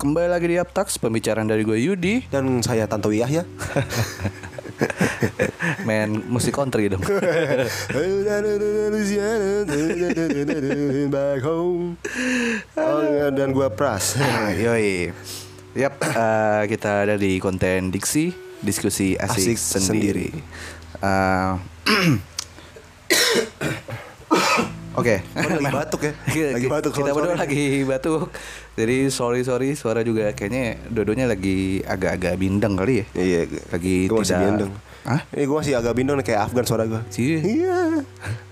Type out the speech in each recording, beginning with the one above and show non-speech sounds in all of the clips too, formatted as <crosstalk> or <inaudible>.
Kembali lagi di Uptax, pembicaraan dari gue Yudi. Dan saya Tantowi Yahya <laughs> Main musik country dong. <laughs> Back home. Oh, Dan gue Pras. <laughs> Yoi. Yap, eh, kita ada di konten Diksi Diskusi asik, Asik sendiri, Eh, <clears throat> Oke lagi batuk ya? Lagi batuk, Kita berdua lagi batuk Jadi sorry sorry Suara juga kayaknya Dua-duanya lagi agak-agak bindeng kali ya Iya Lagi masih tidak- bindeng Hah? Ini gue masih agak bindeng Kayak Afgan suara gue Sih Iya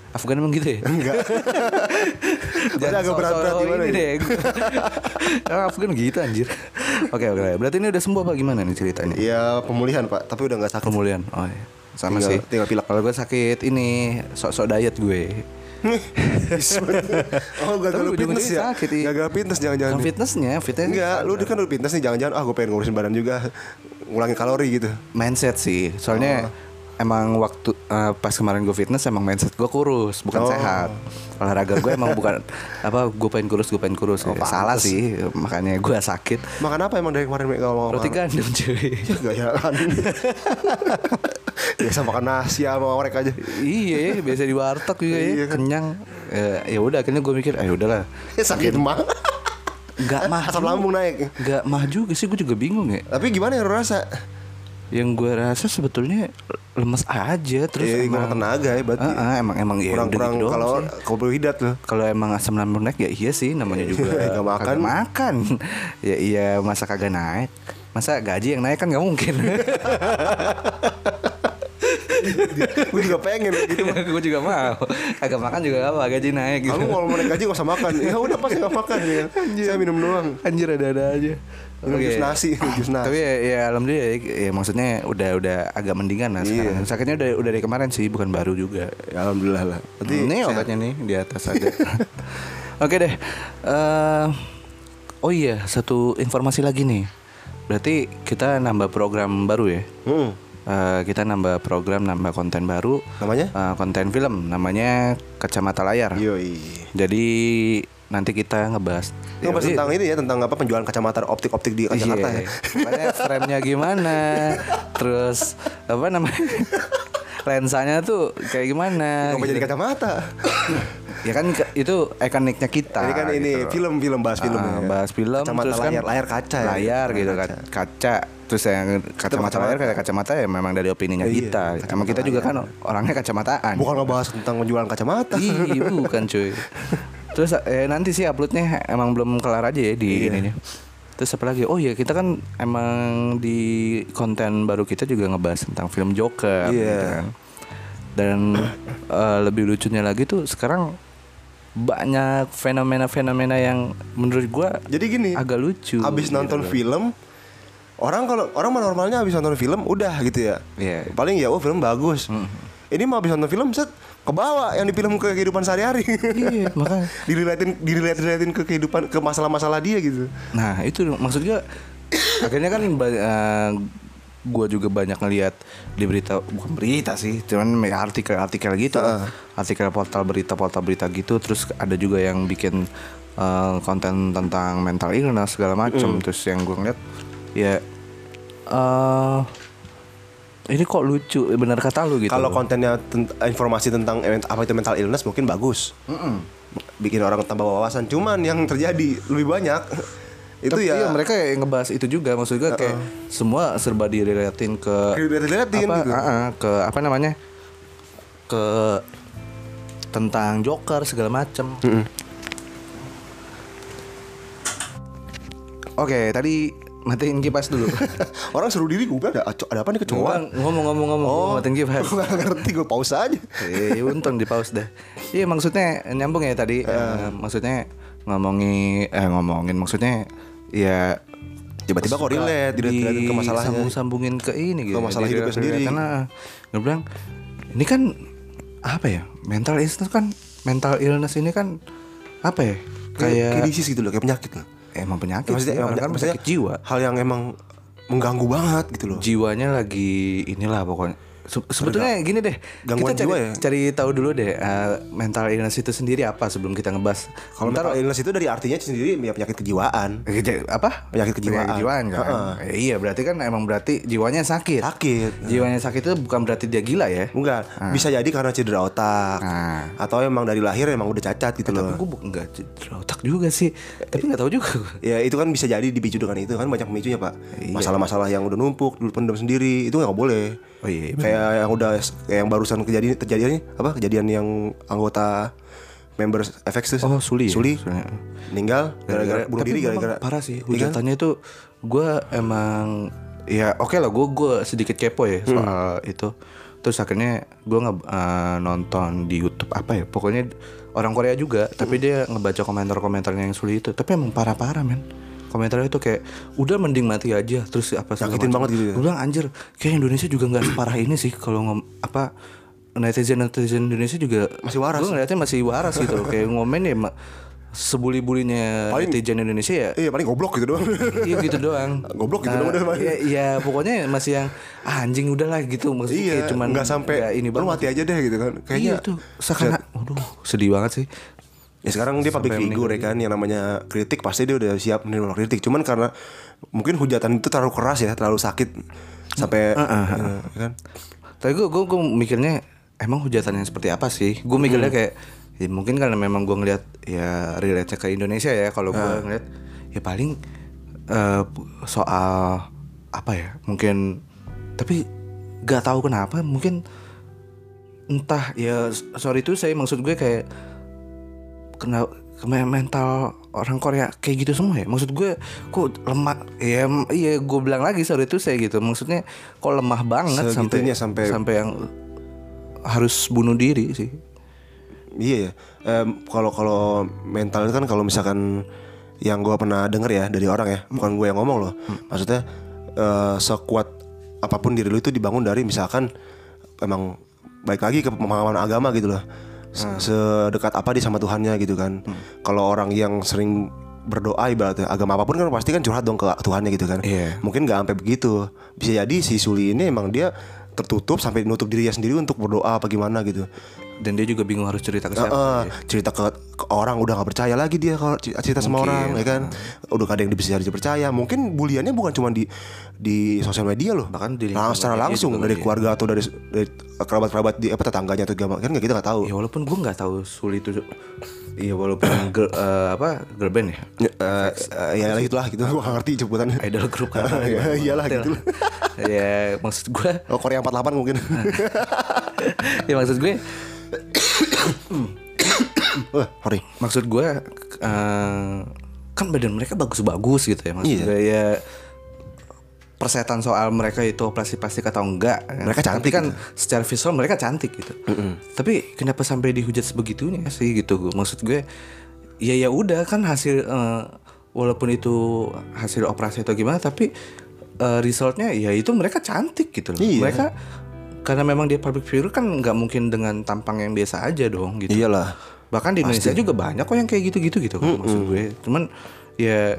Afgan emang gitu ya? Enggak <laughs> Jangan agak berat-berat gimana ini ya? deh. <laughs> Ah, Afgan gitu anjir. Oke oke. Berarti ini udah sembuh apa gimana nih ceritanya? Iya pemulihan pak Tapi udah gak sakit Pemulihan. Oh iya. Sama Tinggal- sih. tinggal pilek. Kalau gue sakit ini sok-sok diet gue. <laughs> Oh gagal Tapi lu fitness ya sakit, iya. Gagal fitness jangan-jangan nih. fitnessnya, fitness. Enggak Lu kan udah fitness nih Jangan-jangan Ah gue pengen ngurusin badan juga Ngulangin kalori gitu Mindset sih. Soalnya emang waktu eh, pas kemarin gue fitness emang mindset gue kurus bukan Oh. sehat. Olahraga gue emang bukan <laughs> apa gue pengen kurus gue pengen kurus. Oh, Ya, salah sih makanya gue sakit. Makan apa emang dari kemarin kalau roti gandum cuy. <laughs> Ya gayaan <laughs> Biasa makan nasi sama orek aja. Iya ya, biasa di warteg juga ya Iya. kan. kenyang. Eh, ya udah akhirnya gue mikir ayo udahlah. Ya sakit mah. Nggak mah Asam lambung naik. Nggak mah juga sih gue juga bingung ya. Tapi gimana ya rasa? Yang gue rasa sebetulnya lemes aja terus Iya, emang kurang tenaga ya berarti. Ah, ah, emang emang ya gitu doang kalau sih. karbohidrat loh kalau emang asam lambung naik ya iya sih namanya juga <laughs> Nggak makan. makan. <laughs> Ya iya masa kagak naik? Masa gaji yang naik kan nggak mungkin. <laughs> Gue juga pengen gitu gue juga mau. Kagak makan juga apa gaji naik gitu. Kamu kalau mau naik gaji gak usah makan. Ya udah pasti gak makan ya. Saya minum doang. Anjir ada-ada aja Minum Oke. jus nasi <laughs> Jus nasi Tapi ya, ya alhamdulillah ya, ya maksudnya udah udah agak mendingan lah Iya. sekarang. Sakitnya udah udah dari kemarin sih, bukan baru juga. Ya Alhamdulillah lah Berarti ini sehat. obatnya nih di atas ada. <laughs> Oke deh. Eh, oh iya, satu informasi lagi nih. Berarti kita nambah program baru ya. Hmm. Eh, kita nambah program, nambah konten baru. Namanya? Eh, konten film namanya Kacamata Layar. Yoi Jadi nanti kita ngebahas. Ngebahas Ya, tentang ini ya Tentang apa penjualan kacamata optik-optik di Jakarta Iya. ya. Frame-nya gimana? Terus Apa namanya? Lensanya tuh Kayak gimana? Kenapa gitu. jadi kacamata. Ya kan ke- itu ikoniknya kita Ini kan ini gitu. film-film bahas film Ah, ya. Bahas film Kacamata terus kan layar Layar kaca ya. Layar Layar gitu kan. kaca. Kaca Terus yang kacamata layar kayak kacamata ya memang dari opininya Iya, kita. kacamata Emang kita juga kan layar. orangnya kacamataan Bukan ngebahas tentang penjualan kacamata. Iya bukan cuy <laughs> Terus eh, nanti sih uploadnya emang belum kelar aja ya di Iya. ininya Terus apa lagi? Oh iya kita kan emang di konten baru kita juga ngebahas tentang film Joker Iya. gitu kan. Dan eh, lebih lucunya lagi tuh sekarang banyak fenomena-fenomena yang menurut gua Jadi gini agak lucu. Abis gitu nonton film Orang kalau orang normalnya abis nonton film udah gitu ya. Iya. Paling ya oh film bagus. Ini mah abis nonton film set kebawa yang di film ke kehidupan sehari-hari. Iya, <laughs> makanya. dilihatin dilihat-lihatin ke kehidupan ke masalah-masalah dia gitu. Nah itu maksud gue <coughs> akhirnya kan gue juga banyak ngelihat di berita bukan berita sih cuman artikel-artikel gitu Heeh. artikel portal berita portal berita gitu terus ada juga yang bikin eh, konten tentang mental illness segala macam terus yang gue ngeliat ya eh ini kok lucu benar kata lu gitu Kalau kontennya tent- informasi tentang apa itu mental illness mungkin bagus. Bikin orang tambah wawasan. Cuman yang terjadi lebih banyak itu Tapi ya iya, mereka yang ngebahas itu juga maksud gue kayak semua serba direlatin ke Dilihat-lihatin apa, gitu. ah, ah, ke apa namanya ke tentang Joker segala macem. Oke, tadi matiin kipas dulu. <laughs> Orang seru diri gue ada, ada apa nih kecoa? Ngomong- Ngomong-ngomong ngomong, Oh. matiin kipas. <laughs> Gue gak ngerti gue pause aja. Eh, untung di pause dah. Iya maksudnya nyambung ya tadi. Eh, maksudnya ngomongin eh ngomongin maksudnya ya Tiba-tiba kok relate, dilihat-lihatin ke masalahnya. Sambung-sambungin ke ini gitu. Ke masalah hidupnya sendiri. Karena gue bilang ini kan apa ya? Mental illness kan mental illness ini kan apa ya? Kayak, Kayak kayak disease gitu loh, kayak penyakit loh. Emang penyakit Maksudnya, sih, emang kan maksudnya penyakit jiwa. Hal yang emang mengganggu banget gitu loh. Jiwanya lagi inilah pokoknya Se- sebetulnya gini deh, gangguan kita cari, jiwa ya? cari tahu dulu deh eh, mental illness itu sendiri apa sebelum kita ngebahas. Kalau mental illness itu dari artinya sendiri ya penyakit kejiwaan. Eh, jadi- apa? Penyakit kejiwaan. kan. Heeh. Eh, iya, berarti kan emang berarti jiwanya sakit. Sakit. Jiwanya sakit itu bukan berarti dia gila ya. Enggak, bisa jadi karena cedera otak. Nah. Atau emang dari lahir emang udah cacat gitu Tapi loh. gue enggak cedera otak juga sih. Tapi nggak tahu juga. Ya itu kan bisa jadi dipicu dengan itu kan banyak pemicunya pak. Iya. Masalah-masalah yang udah numpuk, dulu pendam sendiri itu nggak boleh. Oh iya, bener. Kayak yang udah kayak yang barusan kejadian terjadi apa kejadian yang anggota member FX tuh. Oh, Suli ya? Suli. Suli. Meninggal gara-gara bunuh tapi diri gara-gara parah sih Iya kan? hujatannya itu gue emang ya oke lah gue gue sedikit kepo ya Hmm. soal itu terus akhirnya gue nge eh, nonton di YouTube apa ya pokoknya orang Korea juga tapi Hmm. dia ngebaca komentar-komentarnya yang sulit itu tapi emang parah-parah men komentarnya itu kayak udah mending mati aja terus apa macam. banget gitu ya? Gua bilang anjir kayak Indonesia juga nggak separah ini sih kalau ngom apa netizen netizen Indonesia juga Masih waras. gue ngeliatnya masih waras gitu kayak ngomen ya sebuli-bulinya netizen Indonesia ya Iya paling goblok gitu doang. iya gitu doang <laughs> Goblok gitu doang udah, iya, iya pokoknya masih yang ah, anjing udahlah gitu maksudnya iya, kayak cuman nggak sampai nggak ini lu banget mati aja deh gitu kan. Kayaknya iya tuh sekarang waduh sedih banget sih Ya sekarang dia public figure ya kan yang namanya kritik pasti dia udah siap menerima kritik. Cuman karena mungkin hujatan itu terlalu keras ya, terlalu sakit sampai ya kan. tapi gue gue gue mikirnya emang hujatannya seperti apa sih gue Hmm. mikirnya kayak ya mungkin karena memang gue ngeliat ya relate ke Indonesia ya kalau gue Ah. ngeliat ya paling eh, soal apa ya mungkin tapi gak tahu kenapa mungkin entah ya sorry itu saya maksud gue kayak kena mental orang Korea kayak gitu semua ya maksud gue kok lemah ya iya gue bilang lagi sorry itu saya gitu maksudnya kok lemah banget sampai sampai- sampai yang harus bunuh diri sih Iya ya. Kalau kalau mental itu kan kalau misalkan yang gua pernah denger ya dari orang ya, bukan gue yang ngomong loh. Maksudnya eh, sekuat apa pun diri lu itu dibangun dari misalkan emang baik lagi ke pemahaman agama gitu loh. Se- Sedekat apa dia sama Tuhannya gitu kan. Kalau orang yang sering berdoa ibaratnya agama apa pun kan pasti kan curhat dong ke Tuhannya gitu kan. Iya. Mungkin nggak sampai begitu. Bisa jadi si Suli ini emang dia tertutup sampai nutup dirinya sendiri untuk berdoa apa gimana gitu. Dan dia juga bingung harus cerita ke siapa Heeh, cerita ke, ke orang udah nggak percaya lagi dia kalau cerita sama Mungkin, orang ya kan? udah ada yang bisa dipercaya mungkin buliannya bukan cuma di di sosial media loh. Bahkan di lingkungan secara langsung dari kali ya. keluarga atau dari, dari kerabat kerabat di apa tetangganya atau gimana kan kita nggak tahu. Ya walaupun gue nggak tahu sulit itu iya walaupun <coughs> girl, eh, apa girl band ya? Ya, eh, eh, ya lah itulah gitu. Gua gak ngerti sebutannya idol group kan. <laughs> Ya, iyalah gitu. <laughs> <laughs> Ya maksud gue oh Korea 48 mungkin. Ya maksud gue Wah, <coughs> sorry maksud gue eh, kan badan mereka bagus-bagus gitu ya maksud Iya. gue ya persetan soal mereka itu operasi plastik atau enggak kan. Mereka cantik tapi kan secara visual mereka cantik gitu tapi kenapa sampai dihujat sebegitunya sih gitu maksud gue ya ya udah kan hasil eh, walaupun itu hasil operasi atau gimana tapi eh, resultnya ya itu mereka cantik gitu loh Iya. mereka karena memang dia public figure kan nggak mungkin dengan tampang yang biasa aja dong gitu. Iyalah. Bahkan di Indonesia juga banyak kok yang kayak gitu-gitu gitu kan maksud gue. Cuman ya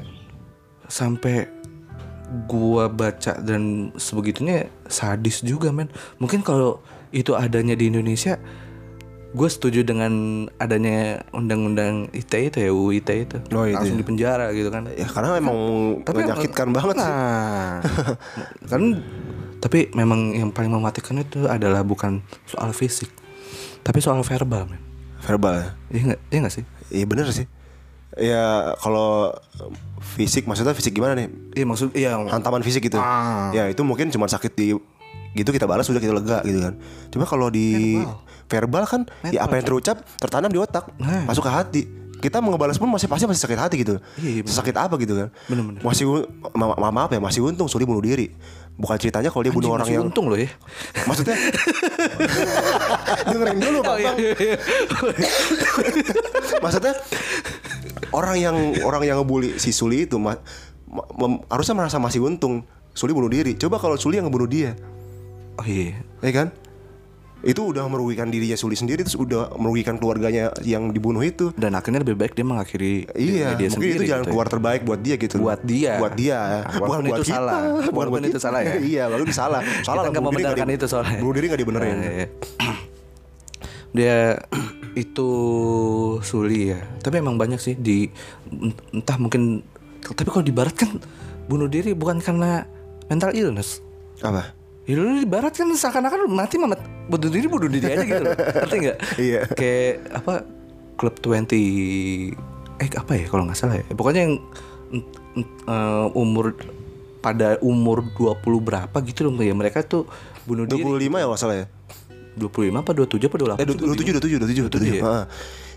sampai gua baca dan sebegitunya sadis juga men. Mungkin kalau itu adanya di Indonesia gue setuju dengan adanya undang-undang ITE itu ya UU ITE itu. Oh, itu langsung ya. di penjara gitu kan. Ya karena memang menyakitkan banget sih. Nah. <laughs> Kan tapi memang yang paling mematikan itu adalah bukan soal fisik tapi soal verbal men verbal ya Iya nggak? Iya nggak sih? Iya bener sih. Ya kalau fisik maksudnya fisik gimana nih? Iya maksud iya Hantaman fisik gitu. Ah. Ya itu mungkin cuma sakit di gitu kita balas sudah kita lega gitu kan. Cuma kalau di verbal, kan ya apa yang terucap tertanam di otak, Nah. masuk ke hati. Kita mau ngebalas pun masih pasti masih sakit hati gitu. Iya, iya, bener. Sakit apa gitu kan? Bener-bener. Masih un- ma ma- maaf ya, masih untung Suli bunuh diri. Bukan ceritanya kalau dia bunuh orang yang untung loh ya. maksudnya <laughs> dengerin dulu Bang. iya, Maksudnya orang yang orang yang ngebully si Suli itu ma- ma- mem- harusnya merasa masih untung. Suli bunuh diri. Coba kalau Suli yang ngebunuh dia, Oh iya. ya kan? Itu udah merugikan dirinya Suli sendiri terus udah merugikan keluarganya yang dibunuh itu. Dan akhirnya lebih baik dia mengakhiri Iya, dia mungkin sendiri itu jalan gitu ya. keluar terbaik buat dia gitu. Buat dia. Buat dia. Nah, walaupun itu salah. Bukan Walaupun buat itu kita. salah ya. iya, lalu itu salah. Salah Kita lah, nggak membenarkan itu soalnya. Bunuh diri nggak dibenerin. Iya, iya. dia itu Suli ya tapi emang banyak sih di entah mungkin tapi kalau di barat kan bunuh diri bukan karena mental illness Apa? Ya lu di barat kan seakan-akan mati mamat bunuh diri bunuh diri aja gitu loh. Ngerti nggak? Iya. Kayak apa klub 20 eh apa ya kalau nggak salah ya. Pokoknya yang eh, umur pada umur 20 berapa gitu loh ya mereka tuh bunuh diri 25 ya nggak salah ya? 25 apa 27 apa 28 Eh, 27, 27, 27, 27. ya? Heeh.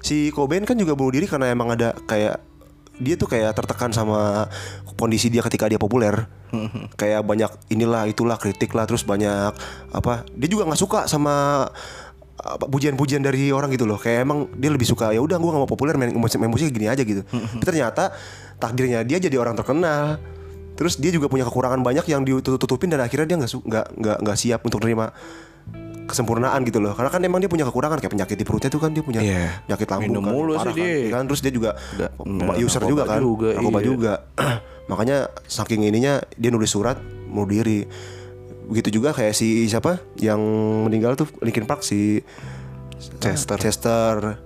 Si Cobain kan juga bunuh diri karena emang ada kayak dia tuh kayak tertekan sama kondisi dia ketika dia populer. <laughs> kayak banyak inilah itulah kritik lah terus banyak apa dia juga nggak suka sama apa, pujian-pujian dari orang gitu loh. Kayak emang dia lebih suka ya udah gua nggak mau populer main, musik main musik gini aja gitu. <laughs> Tapi ternyata takdirnya dia jadi orang terkenal. Terus dia juga punya kekurangan banyak yang ditutup-tutupin dan akhirnya dia nggak nggak nggak siap untuk terima kesempurnaan gitu loh karena kan emang dia punya kekurangan kayak penyakit di perutnya tuh kan dia punya Iya. penyakit lambung Minum kan, mulu sih parah kan. dia. kan terus dia juga Nggak- user narkoba juga kan juga, narkoba iya. juga <clears throat> makanya saking ininya dia nulis surat mau diri begitu juga kayak si siapa yang meninggal tuh Linkin Park si Chester. Chester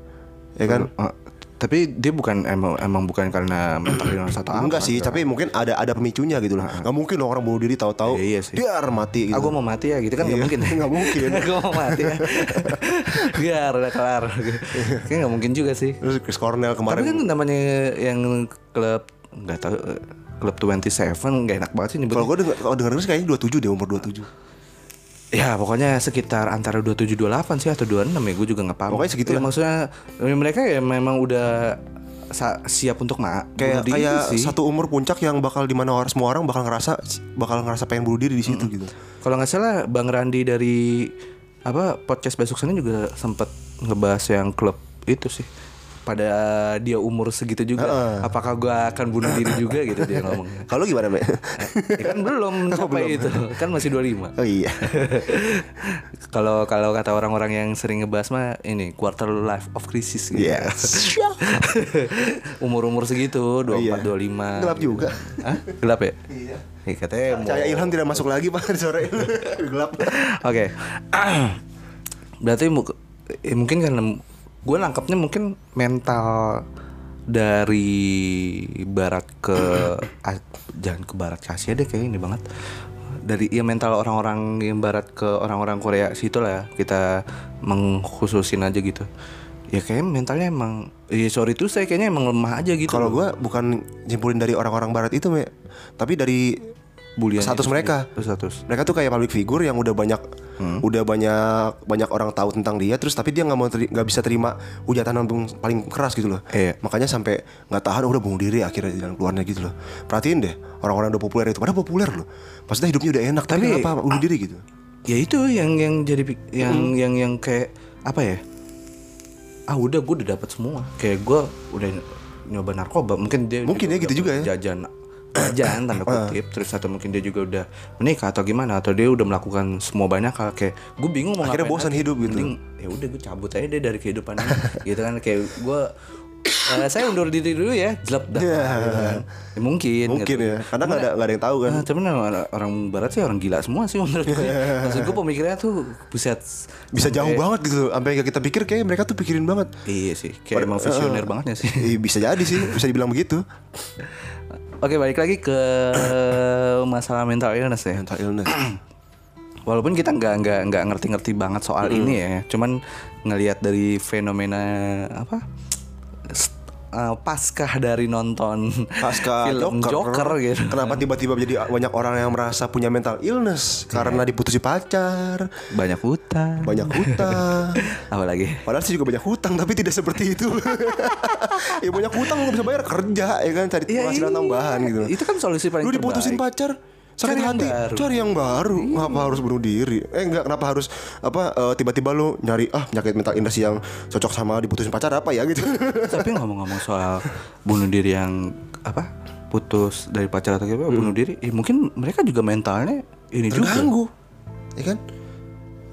ya kan Eh, tapi dia bukan emang emang bukan karena mental illness atau apa enggak sih tapi mungkin ada ada pemicunya gitu loh. Nggak mungkin loh orang bunuh diri tahu-tahu Iya, iya sih. dia mati gitu. Ah gue mau mati ya gitu kan nggak Iya, mungkin <laughs> nggak mungkin. <laughs> Gue mau mati ya. Biar <laughs> udah kelar. Kayaknya nggak mungkin juga sih. Terus Chris Cornell Tapi kemarin kan namanya yang klub nggak tahu klub 27 nggak enak banget sih nyebutnya. kalau gue denger kalau denger kayaknya 27 deh umur 27 Ya pokoknya sekitar antara 27 28 sih atau 26 ya gue juga nggak paham. Pokoknya segitu Ya, maksudnya eh, mereka ya memang udah siap untuk ma kayak kayak sih. satu umur puncak yang bakal di mana orang semua orang bakal ngerasa bakal ngerasa pengen bunuh diri di situ gitu. Kalau nggak salah Bang Randi dari apa podcast besok sana juga sempat ngebahas yang klub itu sih. Pada dia umur segitu juga, apakah gua akan bunuh diri juga gitu dia ngomong. <laughs> Kalau gimana, Mbak? Ya kan belum <laughs> sampai itu, kan masih 25. oh iya. <laughs> Kalau kalau kata orang-orang yang sering ngebahas mah ini quarter life of crisis gitu. Yes. Umur-umur segitu 24 iya. 25. Gelap juga. Hah? Gelap ya? Iya. katanya mau Cahaya Ilham tidak masuk lagi Pak sore. Gelap. Oke. <clears throat> Berarti mu- eh, mungkin karena gue nangkapnya mungkin mental dari barat ke <clears throat> a- jangan ke barat ke Asia deh kayak ini banget. Dari ya mental orang-orang yang barat ke orang-orang Korea situ lah ya kita mengkhususin aja gitu. Ya kayaknya mentalnya emang ya sorry tuh saya kayaknya emang lemah aja gitu. Kalau gue bukan nyimpulin dari orang-orang barat itu, Me. tapi dari Bulian status mereka. status. Mereka tuh kayak public figure yang udah banyak udah banyak banyak orang tahu tentang dia terus tapi dia nggak mau nggak bisa terima hujatan yang paling keras gitu loh. Iya. Makanya sampai nggak tahan udah bunuh diri akhirnya di jalan keluarnya gitu loh. Perhatiin deh orang-orang udah populer itu padahal populer loh. Maksudnya hidupnya udah enak tapi, Tapi- kenapa bunuh diri gitu? ya itu yang yang jadi yang yang yang kayak apa ya ah udah gue udah dapat semua kayak gue udah nyoba narkoba mungkin dia Mungkin ya gitu juga ya. jajan jajan tanda kutip terus atau mungkin dia juga udah menikah atau gimana atau dia udah melakukan semua banyak hal kayak gue bingung mau Akhirnya bosan hidup gitu. Ya udah gue cabut aja deh dari kehidupan ini <laughs> gitu kan kayak gue eh, saya undur diri dulu ya jelek dah Ya. gitu kan. Ya, mungkin Mungkin gitu. ya. Karena nggak ada nggak ada yang tahu kan. Nah, cuman orang, orang barat sih orang gila semua sih menurut gue. <laughs> Maksud gue pemikirannya tuh buset Bisa jauh sampai- banget gitu sampai nggak kita pikir kayak mereka tuh pikirin banget. Iya sih, kayak emang visioner banget ya sih. Ih, bisa jadi sih, bisa dibilang begitu. <laughs> Oke, balik lagi ke masalah mental illness ya. Mental illness. <clears throat> Walaupun kita nggak nggak nggak ngerti-ngerti banget soal ini ya, cuman ngelihat dari fenomena apa? S- eh, paskah dari nonton Pasca film Joker, gitu. Kenapa tiba-tiba jadi banyak orang yang merasa punya mental illness karena diputusi pacar, Banyak hutang. banyak hutang. <laughs> Apa lagi? Padahal sih juga banyak hutang tapi tidak seperti itu. <laughs> ya banyak hutang nggak bisa bayar kerja ya kan cari Ya, penghasilan iya. tambahan gitu. Itu kan solusi paling Lu diputusin terbaik. pacar sakit Cari yang hati, baru. Iya. cari yang baru. Ngapa harus bunuh diri? Eh enggak, kenapa harus apa eh, tiba-tiba lu nyari ah penyakit mental illness yang cocok sama diputusin pacar apa ya gitu. <laughs> Tapi ngomong-ngomong soal bunuh diri yang apa putus dari pacar atau gimana bunuh diri, ya mungkin mereka juga mentalnya ini juga. Terganggu. Ya kan?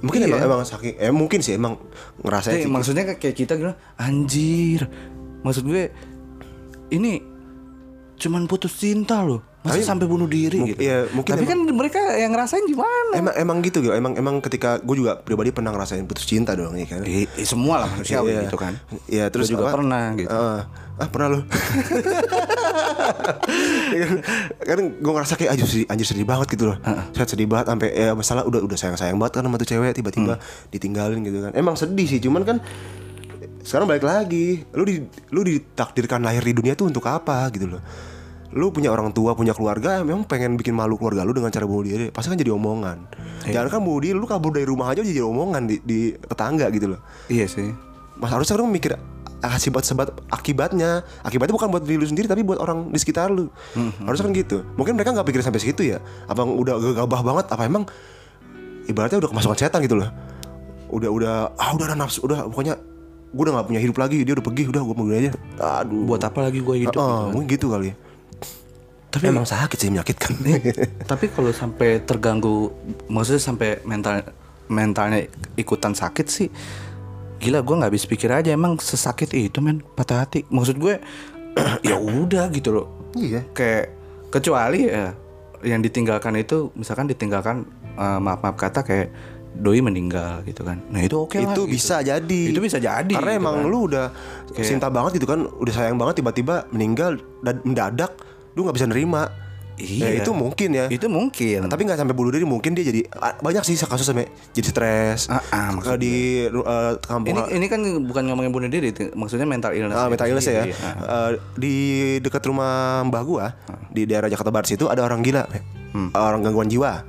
mungkin Iya. emang emang saking eh mungkin sih emang ngerasain Iya, sih. maksudnya kayak kita gitu anjir maksud gue ini cuman putus cinta loh masa Tapi- sampai bunuh diri Mung- gitu iya, mungkin tapi emang- kan mereka yang ngerasain gimana Emang emang gitu gitu. Emang emang ketika gue juga pribadi pernah ngerasain putus cinta dong ya kan. Eh, eh, semua lah manusia Iya. gitu kan Iya, terus Gua juga apa? pernah gitu Ah, ah pernah lo. Ya <laughs> kan, gue ngerasa kayak anjir sedih, anjir sedih banget gitu loh. Saya sedih banget sampai ya masalah udah udah sayang sayang banget kan sama tuh cewek tiba-tiba ditinggalin gitu kan. Emang sedih sih, cuman kan sekarang balik lagi, lu di lu ditakdirkan lahir di dunia tuh untuk apa gitu loh. Lu punya orang tua, punya keluarga, memang pengen bikin malu keluarga lu dengan cara bunuh diri, pasti kan jadi omongan. Jangan kan bunuh diri, lu kabur dari rumah aja jadi omongan di, di tetangga gitu loh. iya sih. Mas harusnya lu mikir akibat sebab akibatnya. Akibatnya bukan buat diri lu sendiri tapi buat orang di sekitar lu. Harusnya kan gitu. Mungkin mereka nggak pikir sampai situ ya. Apa udah gegabah banget apa emang ibaratnya udah kemasukan setan gitu loh. Udah udah ah udah ada nafsu udah pokoknya gue udah nggak punya hidup lagi. Dia udah pergi udah gue mau aja aduh. Buat apa lagi gue hidup Ah, gitu kan. mungkin gitu kali tapi emang sakit sih menyakitkan. <laughs> Tapi kalau sampai terganggu maksudnya sampai mental mentalnya ikutan sakit sih gila gue nggak habis pikir aja emang sesakit itu men patah hati. Maksud gue <clears throat> ya udah gitu loh. Iya. Kayak kecuali ya yang ditinggalkan itu misalkan ditinggalkan eh, maaf maaf kata kayak doi meninggal gitu kan. Nah itu oke lah itu gitu. bisa jadi. Itu bisa jadi karena gitu emang kan. lu udah cinta banget gitu kan udah sayang banget tiba-tiba meninggal dan mendadak lu nggak bisa nerima Iya. Ya, itu mungkin ya itu mungkin tapi nggak sampai bunuh diri mungkin dia jadi ah, banyak sih kasus sampai jadi stres ah, Ke di eh, kampung ini ini kan bukan ngomongin bunuh diri maksudnya mental illness itu mental illness ya. sendiri, ah. Eh, di dekat rumah mbah gua di daerah Jakarta Barat situ ada orang gila, orang gangguan jiwa.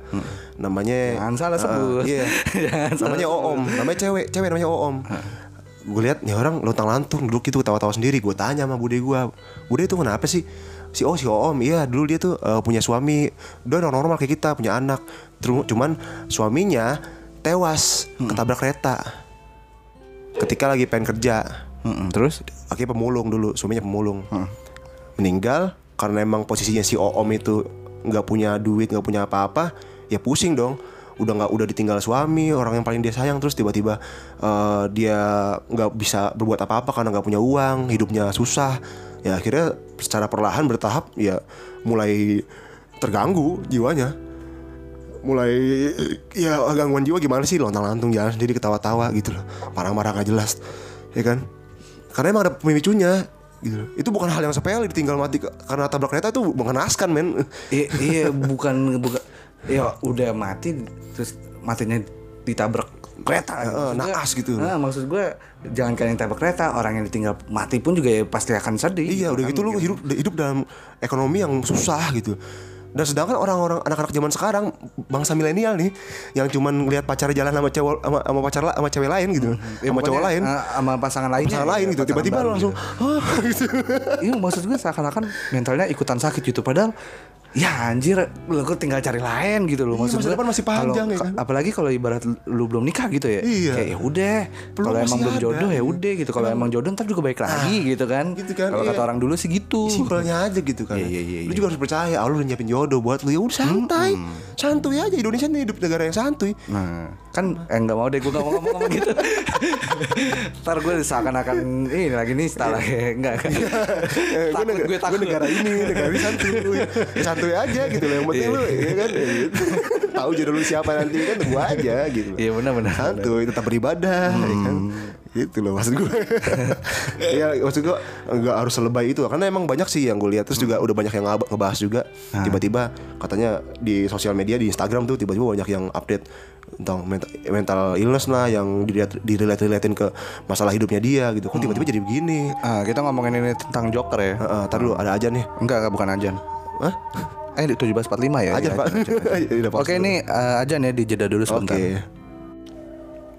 Namanya Hmm. Jangan salah eh, sebut. iya. <laughs> Jangan salah namanya Oom, namanya cewek, cewek namanya Oom. Gue lihat nih orang lontang lantung duduk gitu tawa-tawa sendiri. Gue tanya sama bude gua, bude itu kenapa sih? Si oh si Oom, iya dulu dia tuh eh, punya suami, dia orang normal kayak kita, punya anak. Cuman suaminya tewas Hmm. ketabrak kereta. Ketika lagi pengen kerja, Mm-mm, terus? Akhirnya pemulung dulu suaminya pemulung. Meninggal karena emang posisinya si Oom itu nggak punya duit nggak punya apa-apa ya pusing dong. Udah nggak udah ditinggal suami orang yang paling dia sayang terus tiba-tiba eh, dia nggak bisa berbuat apa-apa karena nggak punya uang hidupnya susah ya akhirnya secara perlahan bertahap ya mulai terganggu jiwanya. Mulai ya gangguan jiwa gimana sih? Lontang lantung jalan sendiri ketawa-tawa gitu loh. Marah-marah gak jelas ya kan? Karena emang ada pemicunya gitu. Itu bukan hal yang sepele ditinggal mati karena tabrak kereta itu mengenaskan men. Iya bukan bukan ya udah mati terus matinya ditabrak kereta Eh, Maksud gue- naas gitu. nah, maksud gue jangan kalian tabrak kereta orang yang ditinggal mati pun juga ya pasti akan sedih iya udah kan, gitu lu hidup hidup dalam ekonomi yang susah gitu. Dan sedangkan orang-orang anak-anak zaman sekarang bangsa milenial nih yang cuman lihat pacar jalan sama cewek sama, sama pacar sama cewek lain gitu. Ya, sama cowok lain. eh, sama pasangan lainnya pasangan ya, lain gitu. tiba-tiba langsung "Hah?" <laughs> gitu. Iya maksud gue seakan-akan mentalnya ikutan sakit gitu. Padahal ya anjir. Lu kok tinggal cari lain gitu loh Iya, maksud gue depan masih panjang kalau- ya kan? apalagi kalau ibarat lu belum nikah gitu ya Iya. kayak ya udah. Kalau emang belum jodoh ya udah gitu. Kalau emang jodoh ntar juga baik lagi gitu kan. gitu kan, kalau iya. kata orang dulu sih gitu. Simpelnya aja gitu kan. Iya, iya, iya, lu iya. juga harus percaya Allah udah nyiapin jodoh buat lu. Ya udah santai. Santuy aja Indonesia nih hidup negara yang santuy. Nah, kan eh nggak mau deh gue nggak mau ngomong-ngomong <laughs> gitu. Ntar gue seakan-akan ini lagi nih ya enggak kan. Gue takut. negara ini negara ini santuy. <laughs> Ya, santuy aja gitu loh. Yang penting Iya. lu ya kan? Ya gitu. tahu jodoh lu siapa nanti kan tunggu aja gitu. Iya benar-benar. santuy tetap beribadah ya kan? Gitu loh maksud gue ya maksud gue nggak harus selebay itu karena emang banyak sih yang gue lihat. Terus juga udah banyak yang ngebahas juga. Tiba-tiba katanya di sosial media di Instagram tuh tiba-tiba banyak yang update tentang mental, mental illness lah yang dilihat direlate-relatein ke masalah hidupnya dia gitu. Kok tiba-tiba jadi begini? Ah, kita ngomongin ini tentang Joker ya. Tar dulu ada aja nih. Enggak, enggak bukan ajan. Hah? Eh 1745 ya. Ajan, Iya, Pak. ajan, ajan. Iya, Pak. Oke ini eh, ajan ya dijeda dulu sebentar. Oke.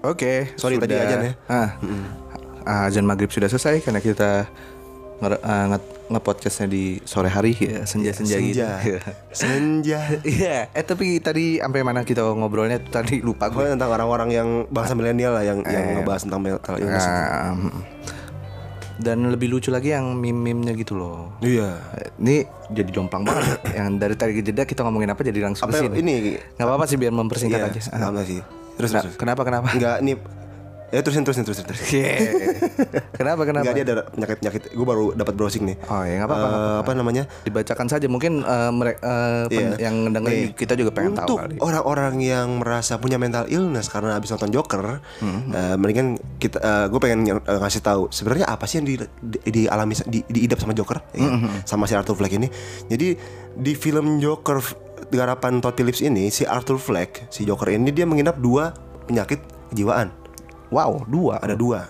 Oke. Sorry, tadi ajan ya. Ah, Ah, azan maghrib sudah selesai karena kita nge- eh, nge- nge-podcastnya di sore hari ya senja-senja gitu. Senja. <laughs> Senja. Iya, eh tapi tadi sampai mana kita ngobrolnya tadi lupa gue. Pokoknya tentang orang-orang yang bangsa milenial lah yang Eh. yang ngebahas tentang mental illness. Nah, dan lebih lucu lagi yang meme-memnya gitu loh. Iya. Ini jadi jomplang banget. <coughs> yang dari tadi jeda kita ngomongin apa jadi langsung Apa ke sini. ini? Nggak apa-apa sih biar mempersingkat Iya, aja. sama sih. Terus Kena- terus. kenapa kenapa? Enggak nih. Ya terusin terusin terusin terusin. Yeah. kenapa kenapa? Enggak dia ada penyakit penyakit. Gue baru dapat browsing nih. Oh ya nggak apa-apa. Eh, apa-apa. apa namanya? Dibacakan saja mungkin mereka Iya. yang dengerin Nih, kita juga pengen tahu Untuk kali. orang-orang yang merasa punya mental illness karena habis nonton Joker, Hmm. eh, mendingan kita, gue pengen eh, ngasih tahu sebenarnya apa sih yang di, di, dialami di, diidap sama Joker, ya kan? Hmm, sama si Arthur Fleck ini. Jadi di film Joker garapan Todd Phillips ini, si Arthur Fleck, si Joker ini dia menginap dua penyakit kejiwaan. Wow dua. Ada dua,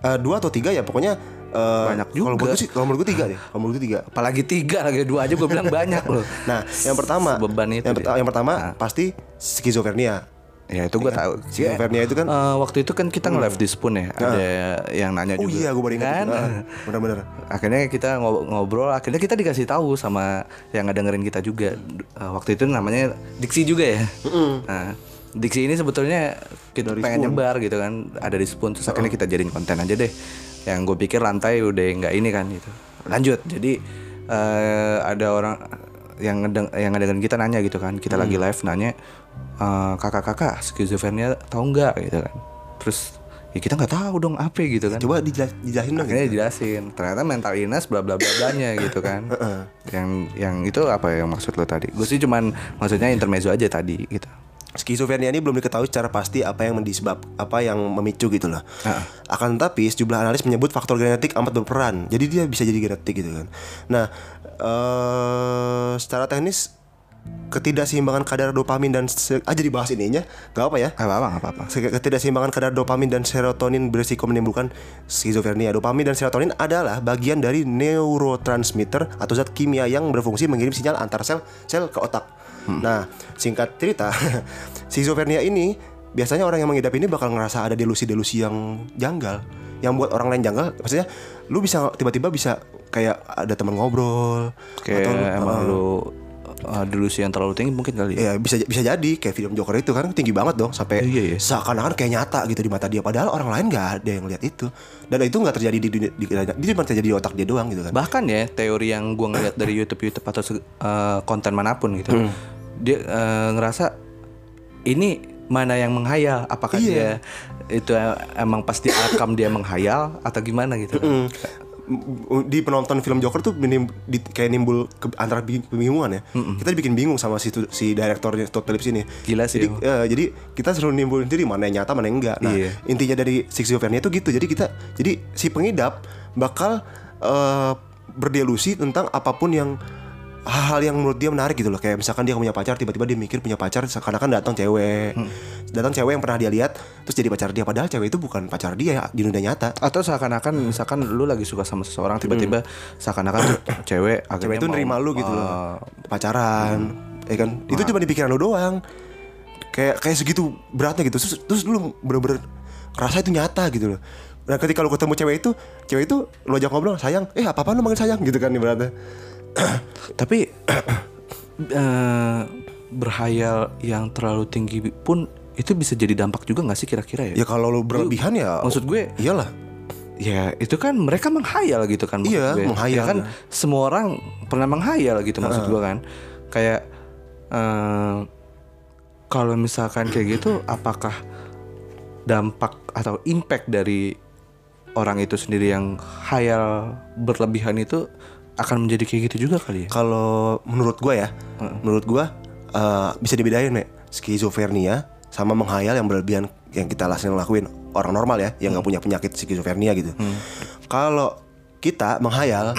Eh, dua atau tiga ya pokoknya. eh, Banyak Kalau juga. menurut gue sih, kalau menurut gue tiga deh. Kalau menurut gue tiga. Apalagi tiga lagi dua aja gue bilang banyak loh. <laughs> Nah, yang pertama, Beban itu yang, perta- yang pertama Nah. pasti skizofrenia. Ya itu gue tahu. Skizofrenia itu kan Eh, waktu itu kan kita nge-live di Spoon ya, ada yang nanya Oh juga. iya, gue baru ingat. Kan? Ah, Bener-bener. <laughs> Akhirnya kita ngob- ngobrol, akhirnya kita dikasih tahu sama yang ngedengerin kita juga. Eh, waktu itu namanya Diksi juga ya. Nah, Diksi ini sebetulnya kita pengen nyebar gitu kan, ada di Spoon terus akhirnya kita jadiin konten aja deh. Yang gue pikir lantai udah nggak ini kan gitu. Lanjut, jadi eh, ada orang yang ngedeng yang ngedengerin kita nanya gitu kan, kita lagi live nanya "Eh, kakak-kakak skizofrenia tahu nggak? Gitu kan. Terus ya kita nggak tahu dong apa? Gitu kan. Coba dijelas- dijelasin dong. akhirnya gitu. dijelasin. Ternyata mental illness bla bla bla blanya gitu kan. <laughs> Yang yang itu apa yang maksud lo tadi? Gue sih cuman maksudnya intermezzo aja tadi gitu Skizofrenia ini belum diketahui secara pasti apa yang disebab apa yang memicu gitu loh. Akan tetapi sejumlah analis menyebut faktor genetik amat berperan. Jadi dia bisa jadi genetik gitu kan. Nah, eh secara teknis ketidakseimbangan kadar dopamin dan ah jadi bahas ininya gak apa ya? apa apa nggak apa apa Se- Ketidakseimbangan kadar dopamin dan serotonin berisiko menimbulkan skizofrenia. Dopamin dan serotonin adalah bagian dari neurotransmitter atau zat kimia yang berfungsi mengirim sinyal antar sel sel ke otak. Nah, singkat cerita, <laughs> skizofrenia ini biasanya orang yang mengidap ini bakal ngerasa ada delusi-delusi yang janggal. Yang buat orang lain janggal, maksudnya lu bisa tiba-tiba bisa kayak ada teman ngobrol kayak atau emang lu uh, delusi yang terlalu tinggi mungkin kali ya. Ya bisa bisa jadi. Kayak film Joker itu kan tinggi banget dong sampai Iya, iya. seakan-akan kayak nyata gitu di mata dia. Padahal orang lain nggak ada yang lihat itu. Dan itu nggak terjadi di dunia di, di, cuma terjadi di otak dia doang gitu kan. Bahkan ya teori yang gua ngeliat dari YouTube YouTube atau uh, konten mana pun gitu dia uh, ngerasa ini mana yang menghayal? Apakah Iya. dia itu uh, emang pasti rekam dia menghayal atau gimana gitu Mm. Di penonton film Joker tuh di- kayak nimbul ke, antara bing- kebingungan ya. Kita dibikin bingung sama si si direktornya Todd Phillips ini. Gila sih jadi, eh, jadi kita selalu nimbulin sendiri mana yang nyata mana yang enggak. Nah Iya. intinya dari schizophrenia itu gitu. Jadi kita jadi si pengidap bakal eh, berdelusi tentang apa pun yang hal-hal yang menurut dia menarik gitu loh. Kayak misalkan dia punya pacar tiba-tiba dia mikir punya pacar seakan-akan datang cewek. Datang cewek yang pernah dia lihat terus jadi pacar dia. Padahal cewek itu bukan pacar dia di dunia nyata. Atau seakan-akan misalkan lu lagi suka sama seseorang tiba-tiba seakan-akan tuh <coughs> cewek cewek itu mau, nerima lu gitu uh, loh pacaran ya kan? Itu cuma di pikiran lu doang. Kayak kayak segitu beratnya gitu. Terus, terus lu bener-bener ngerasa itu nyata gitu loh. Nah ketika lu ketemu cewek itu cewek itu lu ajak ngobrol sayang eh apa apa lu manggil sayang? Gitu kan ibaratnya <clears throat> tapi <clears throat> eh, berhayal yang terlalu tinggi pun itu bisa jadi dampak juga nggak sih kira-kira ya? ya kalau lu berlebihan ya Maksud gue iyalah ya itu kan mereka menghayal gitu kan Iya, gue. menghayal. Ya kan semua orang pernah menghayal gitu maksud gue kan kayak eh, kalau misalkan kayak gitu apakah dampak atau impact dari orang itu sendiri yang hayal berlebihan itu akan menjadi kayak gitu juga kali ya? Kalau menurut gua ya menurut gua eh, bisa dibedain mek. Skizofrenia sama menghayal yang berlebihan yang kita langsung lakuin orang normal ya yang nggak punya penyakit skizofrenia gitu. Kalau kita menghayal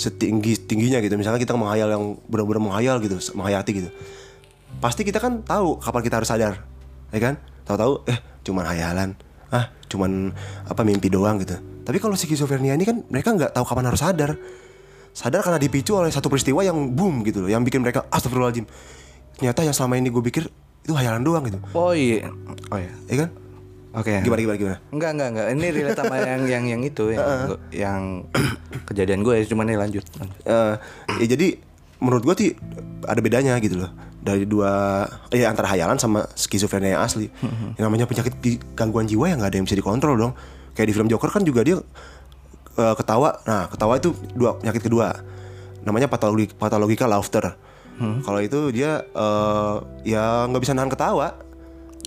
setinggi tingginya gitu misalnya kita menghayal yang benar-benar menghayal gitu menghayati gitu pasti kita kan tahu kapan kita harus sadar ya kan? Tahu-tahu eh cuman hayalan. Ah cuman apa mimpi doang gitu. Tapi kalau skizofrenia ini kan mereka nggak tahu kapan harus sadar sadar karena dipicu oleh satu peristiwa yang boom gitu loh yang bikin mereka astagfirullahaladzim. Ternyata yang selama ini gue pikir itu hayalan doang gitu. Oh iya. Oh iya. Ya kan? Oke. Gimana gimana gimana? Enggak, enggak, enggak. Ini relate sama yang yang yang itu yang gua- yang kejadian gue ya, cuman nih lanjut. lanjut. Eh, ya jadi menurut gue sih ada bedanya gitu loh. Dari dua ya antara hayalan sama skizofrenia yang asli. Yang namanya penyakit gangguan jiwa yang nggak ada yang bisa dikontrol dong. Kayak di film Joker kan juga dia eh, ketawa nah ketawa itu dua penyakit kedua namanya patologi patologika laughter kalau itu dia eh, ya nggak bisa nahan ketawa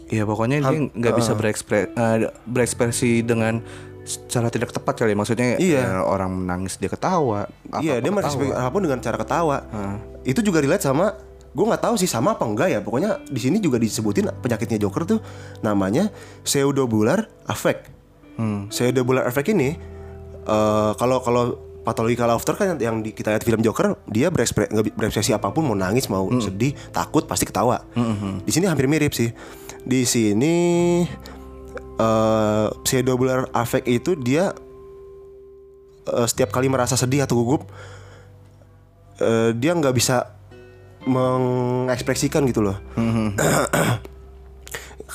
Ya pokoknya dia nggak bisa berekspre- eh, berekspresi dengan secara tidak tepat kali. Maksudnya Iya. ya, orang menangis dia ketawa. Iya dia merespeksi apa pun dengan cara ketawa. Itu juga relate sama gue nggak tahu sih sama apa enggak ya. Pokoknya di sini juga disebutin penyakitnya Joker tuh namanya pseudobular affect. Pseudobular affect ini eh, kalau kalau pathological laughter kan yang di, kita lihat film Joker dia berekspre, berekspresi apa pun mau nangis mau sedih takut pasti ketawa. Di sini hampir mirip sih. Di sini eh pseudobular affect itu dia eh, setiap kali merasa sedih atau gugup eh, dia nggak bisa mengekspresikan gitu loh. <clears throat>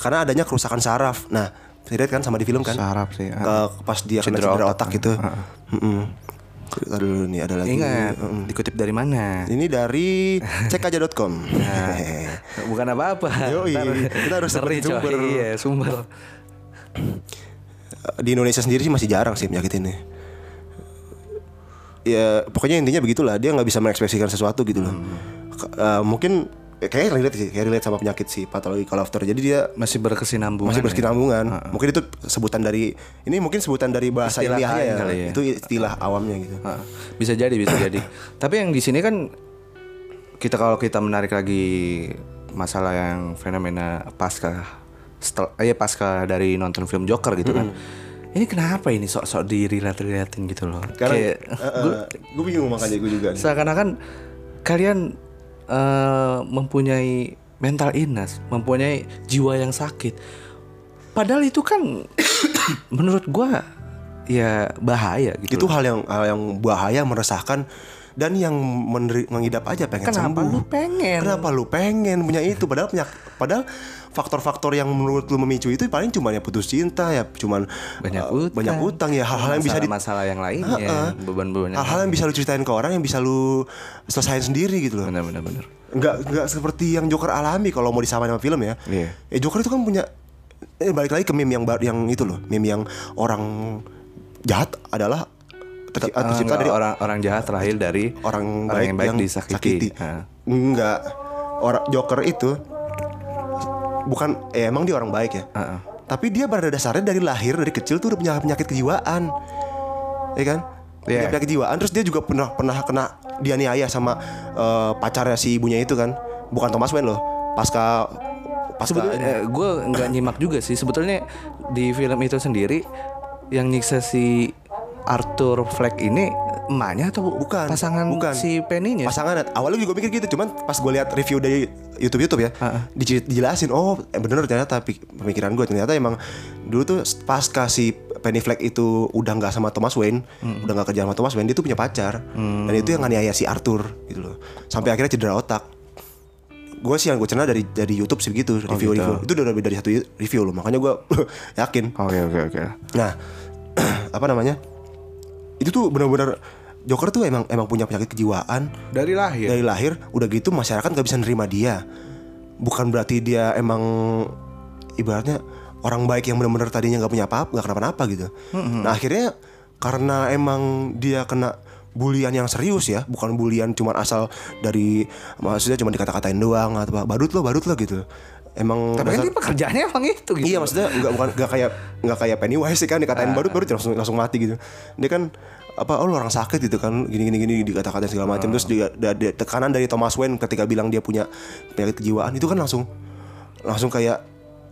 Karena adanya kerusakan saraf. Nah lihat kan sama di film kan Saraf sih. ah. Ke- pas dia kena Cedera cedera otak. otak, gitu Mm-mm. Kita dulu nih ada lagi Ingat, dikutip dari mana? ini dari cekaja.com <laughs> Bukan apa-apa. Yoi, kita harus coy. sumber. Iya, sumber. di Indonesia sendiri sih masih jarang sih penyakit ini. Ya pokoknya intinya begitulah dia nggak bisa mengekspresikan sesuatu gitu loh. K- eh, mungkin eh, kayaknya relate sih, kayak relate sama penyakit si pathological laughter. Jadi dia Masih berkesinambungan. masih ya? berkesinambungan. Mungkin itu sebutan dari ini mungkin sebutan dari bahasa ilmiahnya lain ya. kali ya. Itu istilah awamnya gitu. Bisa jadi, bisa jadi. <coughs> Tapi yang di sini kan kita kalau kita menarik lagi masalah yang fenomena pasca setel, eh, pasca dari nonton film Joker gitu kan. Ini kenapa ini sok-sok di relate-relatein gitu loh. Karena Kayak gue bingung makanya gue juga. seakan-akan kalian eh, mempunyai mental illness, mempunyai jiwa yang sakit. Padahal itu kan <coughs> menurut gua ya bahaya gitu. Itu hal yang hal yang bahaya meresahkan dan yang mengidap aja pengen Kenapa sembuh. lu pengen? Kenapa lu pengen punya itu padahal penyak padahal faktor-faktor yang menurut lu memicu itu paling cuma ya putus cinta ya cuman banyak eh, utang, banyak utang ya hal-hal yang bisa di masalah yang lainnya, beban-beban yang hal-hal yang bisa lu ceritain ke orang yang bisa lu selesain sendiri gitu loh. benar-benar benar. Nggak nggak seperti yang Joker alami kalau mau disamain sama film ya. Iya. Eh Joker itu kan punya eh, balik lagi ke meme yang yang itu loh, meme yang orang jahat adalah terci- Ah, tercipta enggak, dari orang orang jahat terlahir dari orang, baik yang baik yang disakiti. sakiti. Ah. Enggak. Orang Joker itu bukan eh, emang dia orang baik ya. Ah. Tapi dia pada dasarnya dari lahir dari kecil tuh udah punya penyakit kejiwaan. Ya kan? Punya Iya. penyakit kejiwaan terus dia juga pernah pernah kena dianiaya sama eh, pacarnya si ibunya itu kan. Bukan Thomas Wayne loh. Pasca pasca Sebetulnya gue nggak nyimak juga sih. Sebetulnya di film itu sendiri yang nyiksa si Arthur Fleck ini emaknya atau Bukan, pasangan bukan. si Penny-nya? pasangan. Awalnya juga mikir gitu cuman pas gue lihat review dari YouTube YouTube ya dici- dijelasin oh eh, bener ternyata pemikiran gue ternyata emang dulu tuh pasca si Penny Fleck itu udah nggak sama Thomas Wayne udah nggak kerja sama Thomas Wayne dia tuh punya pacar. Dan itu yang nganiaya si Arthur gitu loh. Sampai akhirnya cedera otak. Gue sih yang gue cerna dari dari YouTube sih begitu review review. Itu udah lebih dari satu review loh makanya gue <laughs> yakin. Oke oke oke. Nah, <clears throat> apa namanya? Itu tuh benar-benar Joker tuh emang emang punya penyakit kejiwaan Dari lahir. dari lahir. Udah gitu masyarakat nggak bisa nerima dia. Bukan berarti dia emang ibaratnya orang baik yang benar-benar tadinya nggak punya apa-apa, nggak kenapa-napa gitu. Nah akhirnya karena emang dia kena bulian yang serius ya, bukan bulian cuman asal dari maksudnya cuma dikata-katain doang atau apa, badut lo, badut lo gitu. Emang Tapi kan dasar- ini pekerjaannya emang itu gitu. Iya maksudnya nggak bukan nggak kayak nggak kayak Pennywise sih kan dikatain baru baru langsung langsung mati gitu. Dia kan apa oh lu orang sakit gitu kan gini gini gini dikata-katain segala macam terus juga ada, tekanan dari Thomas Wayne ketika bilang dia punya penyakit kejiwaan itu kan langsung langsung kayak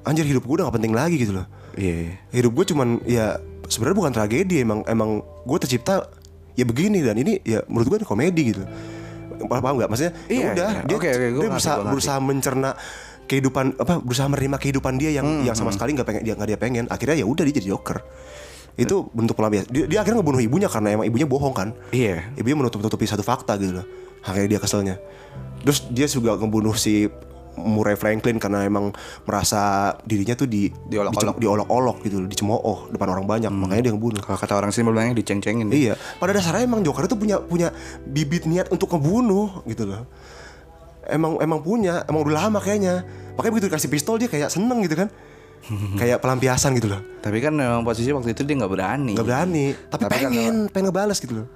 anjir hidup gue udah gak penting lagi gitu loh. Iya. Hidup gue cuman ya sebenarnya bukan tragedi emang emang gue tercipta ya begini dan ini ya menurut gue ini komedi gitu. Paham paham nggak? Maksudnya Iya, ya udah iya. dia, oke, gua dia berusaha, ngerti. berusaha mencerna kehidupan apa berusaha menerima kehidupan dia yang Hmm, yang sama sekali nggak pengen dia nggak dia pengen akhirnya ya udah dia jadi joker itu bentuk pelampiasan dia, dia akhirnya ngebunuh ibunya karena emang ibunya bohong kan Iya. ibunya menutup tutupi satu fakta gitu loh akhirnya dia keselnya terus dia juga ngebunuh si Murray Franklin karena emang merasa dirinya tuh di Diolok-olok. diolok-olok gitu loh dicemooh depan orang banyak makanya dia ngebunuh Kalau kata orang sini bilangnya diceng-cengin. Iya, pada dasarnya emang Joker itu punya punya bibit niat untuk ngebunuh gitu loh. Emang emang punya, emang udah lama kayaknya. Makanya begitu dikasih pistol dia kayak seneng gitu kan. <laughs> kayak pelampiasan gitu loh. Tapi kan memang posisi waktu itu dia nggak berani. Gak berani, tapi, Tapi kan pengen, pengen ngebales gitu loh.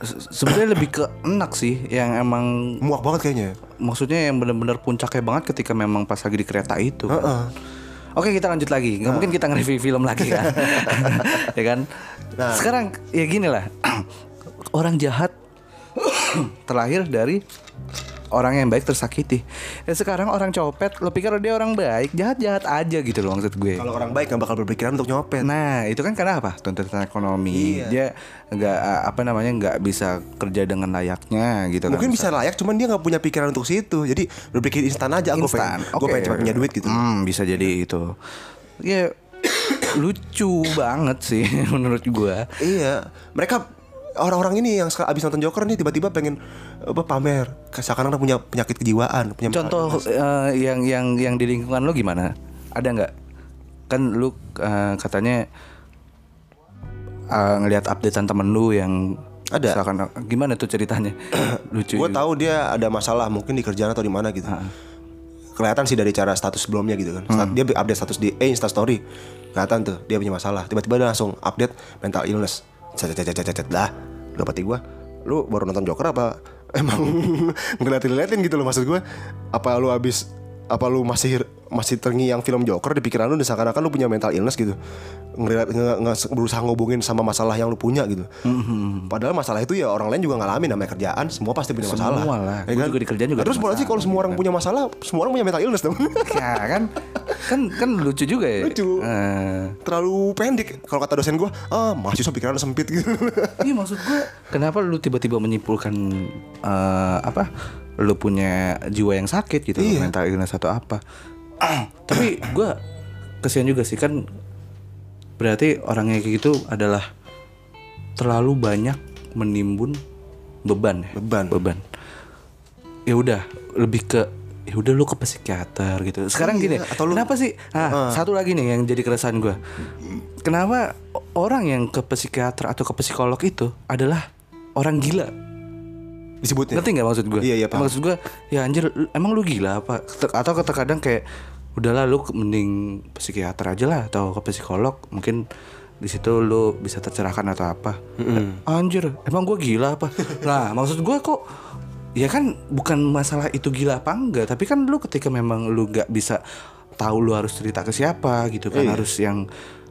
Se- Sebenarnya lebih ke enak sih yang emang Muak banget kayaknya. maksudnya yang benar-benar puncaknya banget ketika memang pas lagi di kereta itu. kan. Heeh. Oke kita lanjut lagi. Nggak mungkin kita nge-review film lagi kan, <laughs> ya kan? Nah. Sekarang ya gini lah, <clears throat> orang jahat <clears throat> terlahir dari orang yang baik tersakiti. Ya sekarang orang copet, lo pikir dia orang baik, jahat jahat aja gitu loh maksud gue. Kalau orang baik nggak bakal berpikiran untuk nyopet. Nah itu kan karena apa? Tuntutan ekonomi. Dia nggak apa namanya nggak bisa kerja dengan layaknya gitu Mungkin kan. bisa layak, cuman dia nggak punya pikiran untuk situ. Jadi berpikir instan aja. Gue Instan. pengen, gue pengen cepat punya duit gitu. Hmm, bisa jadi itu. Ya <coughs> lucu banget sih <coughs> menurut gua. Iya, mereka orang-orang ini yang abis nonton Joker nih tiba-tiba pengen apa pamer, seakan-akan punya penyakit kejiwaan, punya Contoh eh, yang yang yang di lingkungan lo gimana? Ada nggak? Kan lu eh, katanya eh, ngelihat updatean temen lu yang Ada. misalkan, gimana tuh ceritanya? <clears throat> lucu. Gue juga. tahu dia ada masalah mungkin di kerjaan atau di mana gitu. Kelihatan sih dari cara status sebelumnya gitu kan. Stat- Dia update status di eh Insta Story. Kelihatan tuh dia punya masalah. Tiba-tiba dia langsung update mental illness. Cet cet cet cet dah. Dapat gue. Lu baru nonton Joker apa <laughs> emang ngeliatin-ngeliatin gitu loh maksud gue. Apa lu habis apa lu masih masih terngiang film Joker di pikiran lu dan seakan-akan lu punya mental illness gitu. Ngeliat, nge, nge- berusaha ngobongin sama masalah yang lu punya gitu. Padahal masalah itu ya orang lain juga ngalamin namanya kerjaan, semua pasti punya masalah. Semua lah. Ya Gua kan? juga di kerjaan juga Terus ada boleh sih masalah, kalau semua orang punya masalah, semua orang punya mental illness dong. <laughs> ya kan kan kan lucu juga ya. Lucu. Eh, Terlalu pendek. Kalau kata dosen gua, ah mahasiswa pikiran sempit gitu. Iya maksud gue Kenapa lu tiba-tiba menyimpulkan eh, Apa Lu punya jiwa yang sakit gitu Iya. Mental illness atau apa <clears throat> Tapi gue Kesian juga sih kan Berarti orangnya kayak gitu adalah Terlalu banyak Menimbun Beban ya Beban. Beban Ya udah Lebih ke ya udah lu ke psikiater gitu. Sekarang Iya, gini, atau lu- kenapa sih? Nah, satu lagi nih yang jadi keresahan gue. Kenapa orang yang ke psikiater atau ke psikolog itu adalah orang gila? Disebutnya. Ngerti nggak maksud gue? Iya, iya, paham. Maksud gue, ya anjir, emang lu gila apa? Atau terkadang kayak, udahlah lu ke- mending psikiater aja lah atau ke psikolog, mungkin di situ lu bisa tercerahkan atau apa? Anjir, emang gue gila apa? <laughs> nah, maksud gue kok, ya kan bukan masalah itu gila apa enggak, tapi kan lu ketika memang lu nggak bisa tahu lu harus cerita ke siapa gitu kan, Iya. harus yang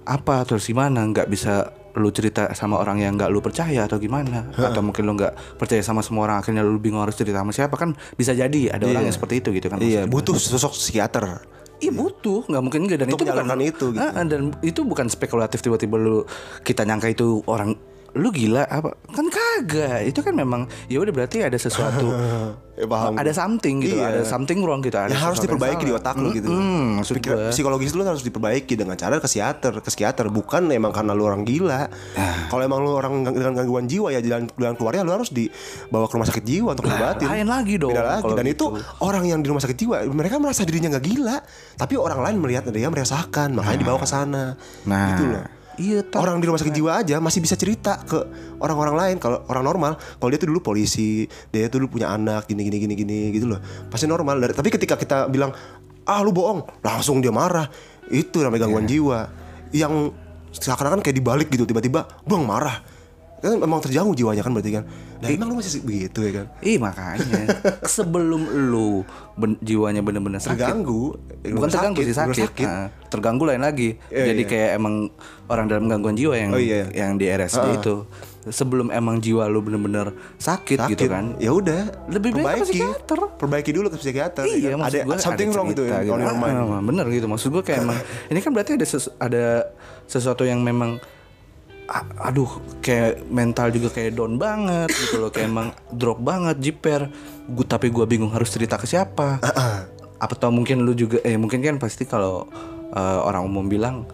apa terus gimana, nggak bisa lu cerita sama orang yang nggak lu percaya atau gimana atau mungkin lu nggak percaya sama semua orang akhirnya lu bingung harus cerita sama siapa kan bisa jadi ada orang yang seperti itu gitu kan Iya, gue. butuh sosok psikiater. Iya butuh, nggak mungkin enggak dan Untuk itu bukan itu, gitu. Dan itu bukan spekulatif tiba-tiba lu kita nyangka itu orang lu gila apa kan kagak itu kan memang ya udah berarti ada sesuatu <laughs> Ya, paham. ada something gitu Iya. ada something wrong gitu ada yang harus diperbaiki di otak lu gitu. Maksud Pikir- psikologis lu harus diperbaiki dengan cara ke psikiater, ke psikiater bukan emang karena lu orang gila. Ah. Kalau emang lu orang dengan gangguan jiwa ya jalan jalan keluarnya lu harus dibawa ke rumah sakit jiwa untuk diobatin. lain lagi dong Beda lagi. Dan itu gitu. orang yang di rumah sakit jiwa mereka merasa dirinya nggak gila, tapi orang lain melihat dia merasakan, makanya dibawa ke sana. nah Gitu loh. Iya toh. Orang di rumah sakit jiwa aja masih bisa cerita ke orang-orang lain. Kalau orang normal kalau dia tuh dulu polisi dia tuh dulu punya anak gini gini gini gini gitu loh. Pasti normal. Dari- tapi ketika kita bilang ah lu bohong langsung dia marah. Itu namanya gangguan jiwa. Yang seakan-akan kayak dibalik gitu tiba-tiba bang marah. Kan memang terjauh jiwanya kan berarti kan nah emang lu masih begitu ya kan? Ih makanya. Sebelum lu ben- jiwanya bener-bener sakit. Terganggu. Bukan terganggu sih bener sakit, Nah, terganggu lain lagi. Iya, jadi iya. kayak emang orang dalam gangguan jiwa yang Oh, iya. yang di RSD itu. Sebelum emang jiwa lu bener-bener sakit, sakit. gitu kan. Ya udah Lebih baik ke perbaiki. psikiater. perbaiki dulu ke psikiater ya Iya kan? maksud ada gue something ada wrong gitu. ya your mind Ah, bener gitu. Maksud gue kayak emang <laughs> ini kan berarti ada sesu- ada sesuatu yang memang aduh kayak mental juga kayak down banget gitu loh kayak emang drop banget jiper. Gue tapi gue bingung harus cerita ke siapa. Apa tau mungkin lu juga eh mungkin kan pasti kalau eh, orang umum bilang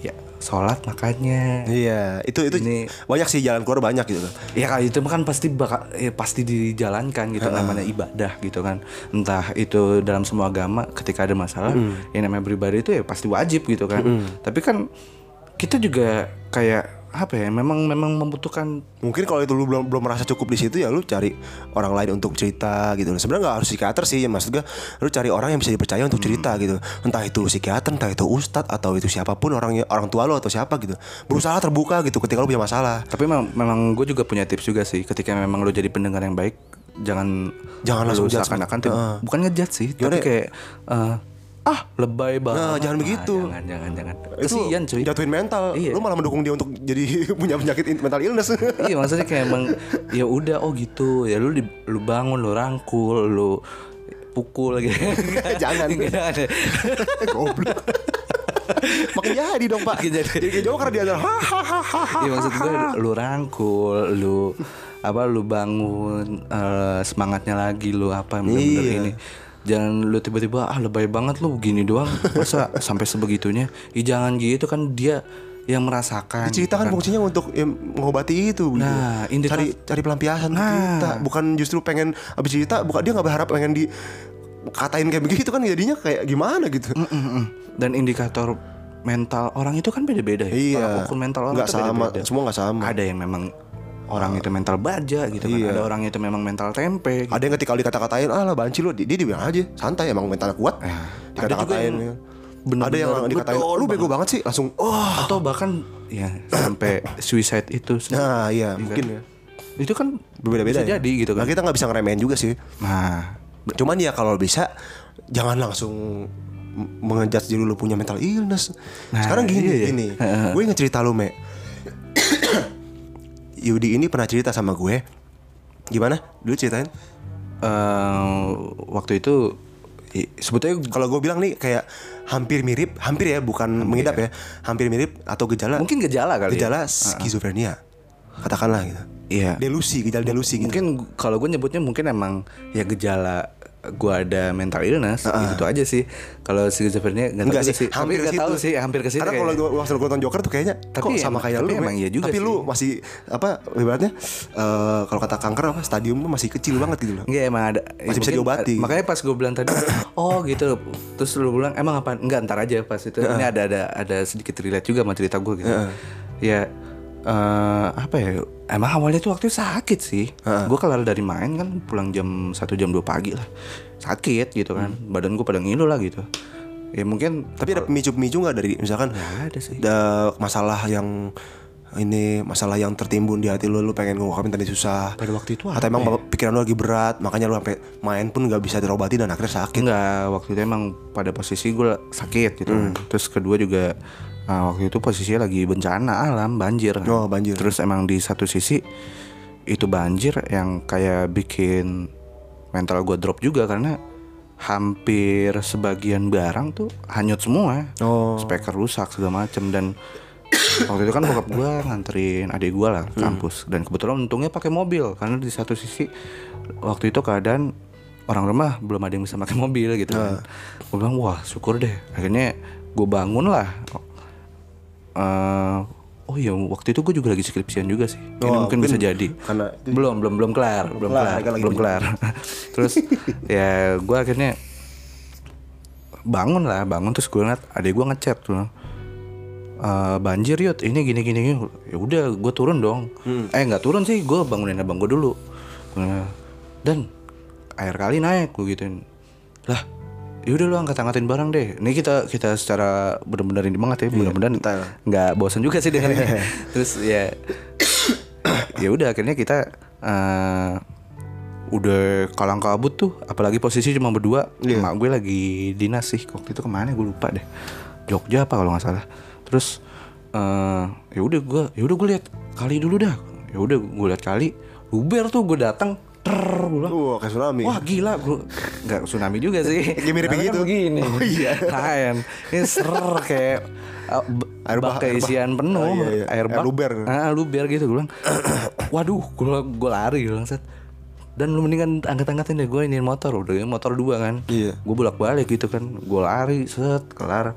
ya sholat makanya. Iya, itu itu Ini- banyak sih jalan keluar banyak gitu. Ya kalau itu kan pasti bakal ya pasti dijalankan gitu namanya ibadah gitu kan. Entah itu dalam semua agama ketika ada masalah yang namanya beribadah itu ya pasti wajib gitu kan. Tapi kan kita juga kayak apa ya memang memang membutuhkan Mungkin kalau itu lu belum belum merasa cukup di situ ya lu cari orang lain untuk cerita gitu. Sebenarnya nggak harus psikiater sih, ya maksud gue lu cari orang yang bisa dipercaya untuk cerita gitu. Entah itu psikiater, entah itu ustadz atau itu siapa pun orangnya orang tua lo atau siapa gitu. Berusaha terbuka gitu ketika lu punya masalah. tapi memang, memang gue juga punya tips juga sih ketika memang lu jadi pendengar yang baik jangan Jangan lu langsung seakan-akan Heeh. bukan ngejudge sih Gimana tapi ya? kayak eh, ah lebay banget Nah, jangan Ah, begitu. jangan jangan jangan kesian cuy jatuhin mental Iya. lu malah mendukung dia untuk jadi <laughs> punya penyakit mental illness <laughs> iya maksudnya kayak emang ya udah oh gitu ya lu di, lu bangun lu rangkul lu pukul gitu <laughs> Jangan. Jangan. goblok makin jadi dong pak Makin jadi. jadi kayak joker dia hahaha Iya maksud gue lu rangkul, lu apa lu bangun eh, semangatnya lagi lu apa bener-bener Iya. ini. Jangan lu tiba-tiba ah lebay banget lu gini doang. Masa sampai sebegitunya? Ih jangan gitu kan dia yang merasakan. cerita kan fungsinya untuk ya, mengobati itu gitu. Nah, indikator- cari cari pelampiasan Nah. cerita bukan justru pengen abis cerita bukan dia nggak berharap pengen di katain kayak begitu kan jadinya kayak gimana gitu Mm-mm. Dan indikator mental orang itu kan beda-beda ya. Iya. Ukur mental orang Nggak sama, beda-beda. semua nggak sama. Ada yang memang orang itu mental baja gitu kan. Iya. Ada orang itu memang mental tempe. gitu. ada yang ketika dikata-katain ah lah banci lu dia, dia bilang aja santai emang mentalnya kuat ada juga dikata-katain yang ya. bener-bener ada yang dikatain betul lu bego banget sih langsung oh atau bahkan ya sampai suicide itu nah iya mungkin ya itu kan berbeda-beda ya. jadi gitu nah kan kita nggak bisa ngeremehin juga sih nah cuman ya kalau bisa jangan langsung m- mengejudge diri lu punya mental illness Nah, sekarang gini iya, iya. gini gue inget cerita lu me Yudi ini pernah cerita sama gue. Gimana? Dulu ceritain. Eh, waktu itu sebetulnya kalau gue bilang nih kayak hampir mirip hampir ya bukan mengidap ya? hampir mirip atau gejala. Mungkin gejala kali gejala ya skizofrenia. Katakanlah gitu. Iya. Delusi gejala delusi gitu. Mungkin kalau gue nyebutnya mungkin emang ya gejala gue ada mental illness gitu aja sih kalau schizophrenia nggak tahu sih, tapi hampir nggak ke tahu situ. sih hampir ke situ Karena kalau gua waktu gua nonton Joker tuh kayaknya Tapi kok sama kayak lu. emang iya juga tapi sih. lu masih apa ibaratnya eh, kalau kata kanker apa stadium masih kecil banget gitu loh. Enggak emang ada Masih ya bisa diobati. Makanya pas gue bilang tadi <coughs> Oh gitu Terus lu bilang Emang apa Enggak ntar aja pas itu Ini ada ada ada sedikit relate juga sama cerita gue gitu Ya eh Apa ya Emang awalnya tuh waktu sakit sih Gue kelar dari main kan Pulang jam 1 jam 2 pagi lah Sakit gitu kan Badan gue pada ngilu lah gitu Ya mungkin Tapi ada pemicu-pemicu nggak dari misalkan Nggak ada sih. ada masalah yang ini masalah yang tertimbun di hati lu lu pengen ngungkapin tadi susah. Pada waktu itu Atau emang pikiran lu lagi berat makanya lu sampai main pun nggak bisa dirobati dan akhirnya sakit. Enggak, waktu itu emang pada posisi gue sakit gitu. Hmm. Terus kedua juga uh, waktu itu posisinya lagi bencana alam, banjir. kan. Oh, banjir. Terus emang di satu sisi itu banjir yang kayak bikin mental gue drop juga karena hampir sebagian barang tuh hanyut semua. Oh. Speaker rusak segala macem dan waktu itu kan bokap gue nganterin adik gue lah ke kampus dan kebetulan untungnya pakai mobil karena di satu sisi waktu itu keadaan orang rumah belum ada yang bisa pakai mobil gitu kan. Gue bilang wah syukur deh akhirnya gue bangun lah. Eh, oh iya waktu itu gue juga lagi skripsian juga sih. Ini Oh, mungkin, bisa mungkin jadi. karena itu- belum belum belum kelar belum kelar, kelar belum kelar. <laughs> terus ya gue akhirnya bangun lah bangun terus gue ngeliat adik gue ngechat tuh. "Eh, banjir yut ini gini gini gini. Ya udah gue turun dong. Eh nggak turun sih gue bangunin abang gue dulu. Dan air kali naik gue gituin. Lah yaudah lu angkat angkatin barang deh. Ini kita kita secara benar-benar ini banget ya benar-benar detail. nggak bosan juga sih dengan ini. <laughs> Terus ya. Ya udah akhirnya kita eh, udah kalang kabut tuh. Apalagi posisi cuma berdua. Emak gue lagi dinas sih. Waktu itu ke mana? Gue lupa deh. Jogja apa kalau nggak salah. Terus eh ya udah gue ya udah gue lihat kali dulu dah. Ya udah gue lihat kali. Luber tuh gue datang ter Wah, kayak tsunami. Wah gila gue Gak tsunami juga sih <laughs> Kayak mirip Karena kan gitu. begini Oh, iya. Lain Ini ser kayak uh, Air bak keisian penuh Oh, iya, iya. Air Air bak luber. ah, Luber gitu Gue bilang <clears throat> Waduh Gue gue lari gue bilang set dan lu mendingan angkat-angkatin deh gue ini motor udah ini motor dua kan Iya. gue bolak balik gitu kan gue lari set kelar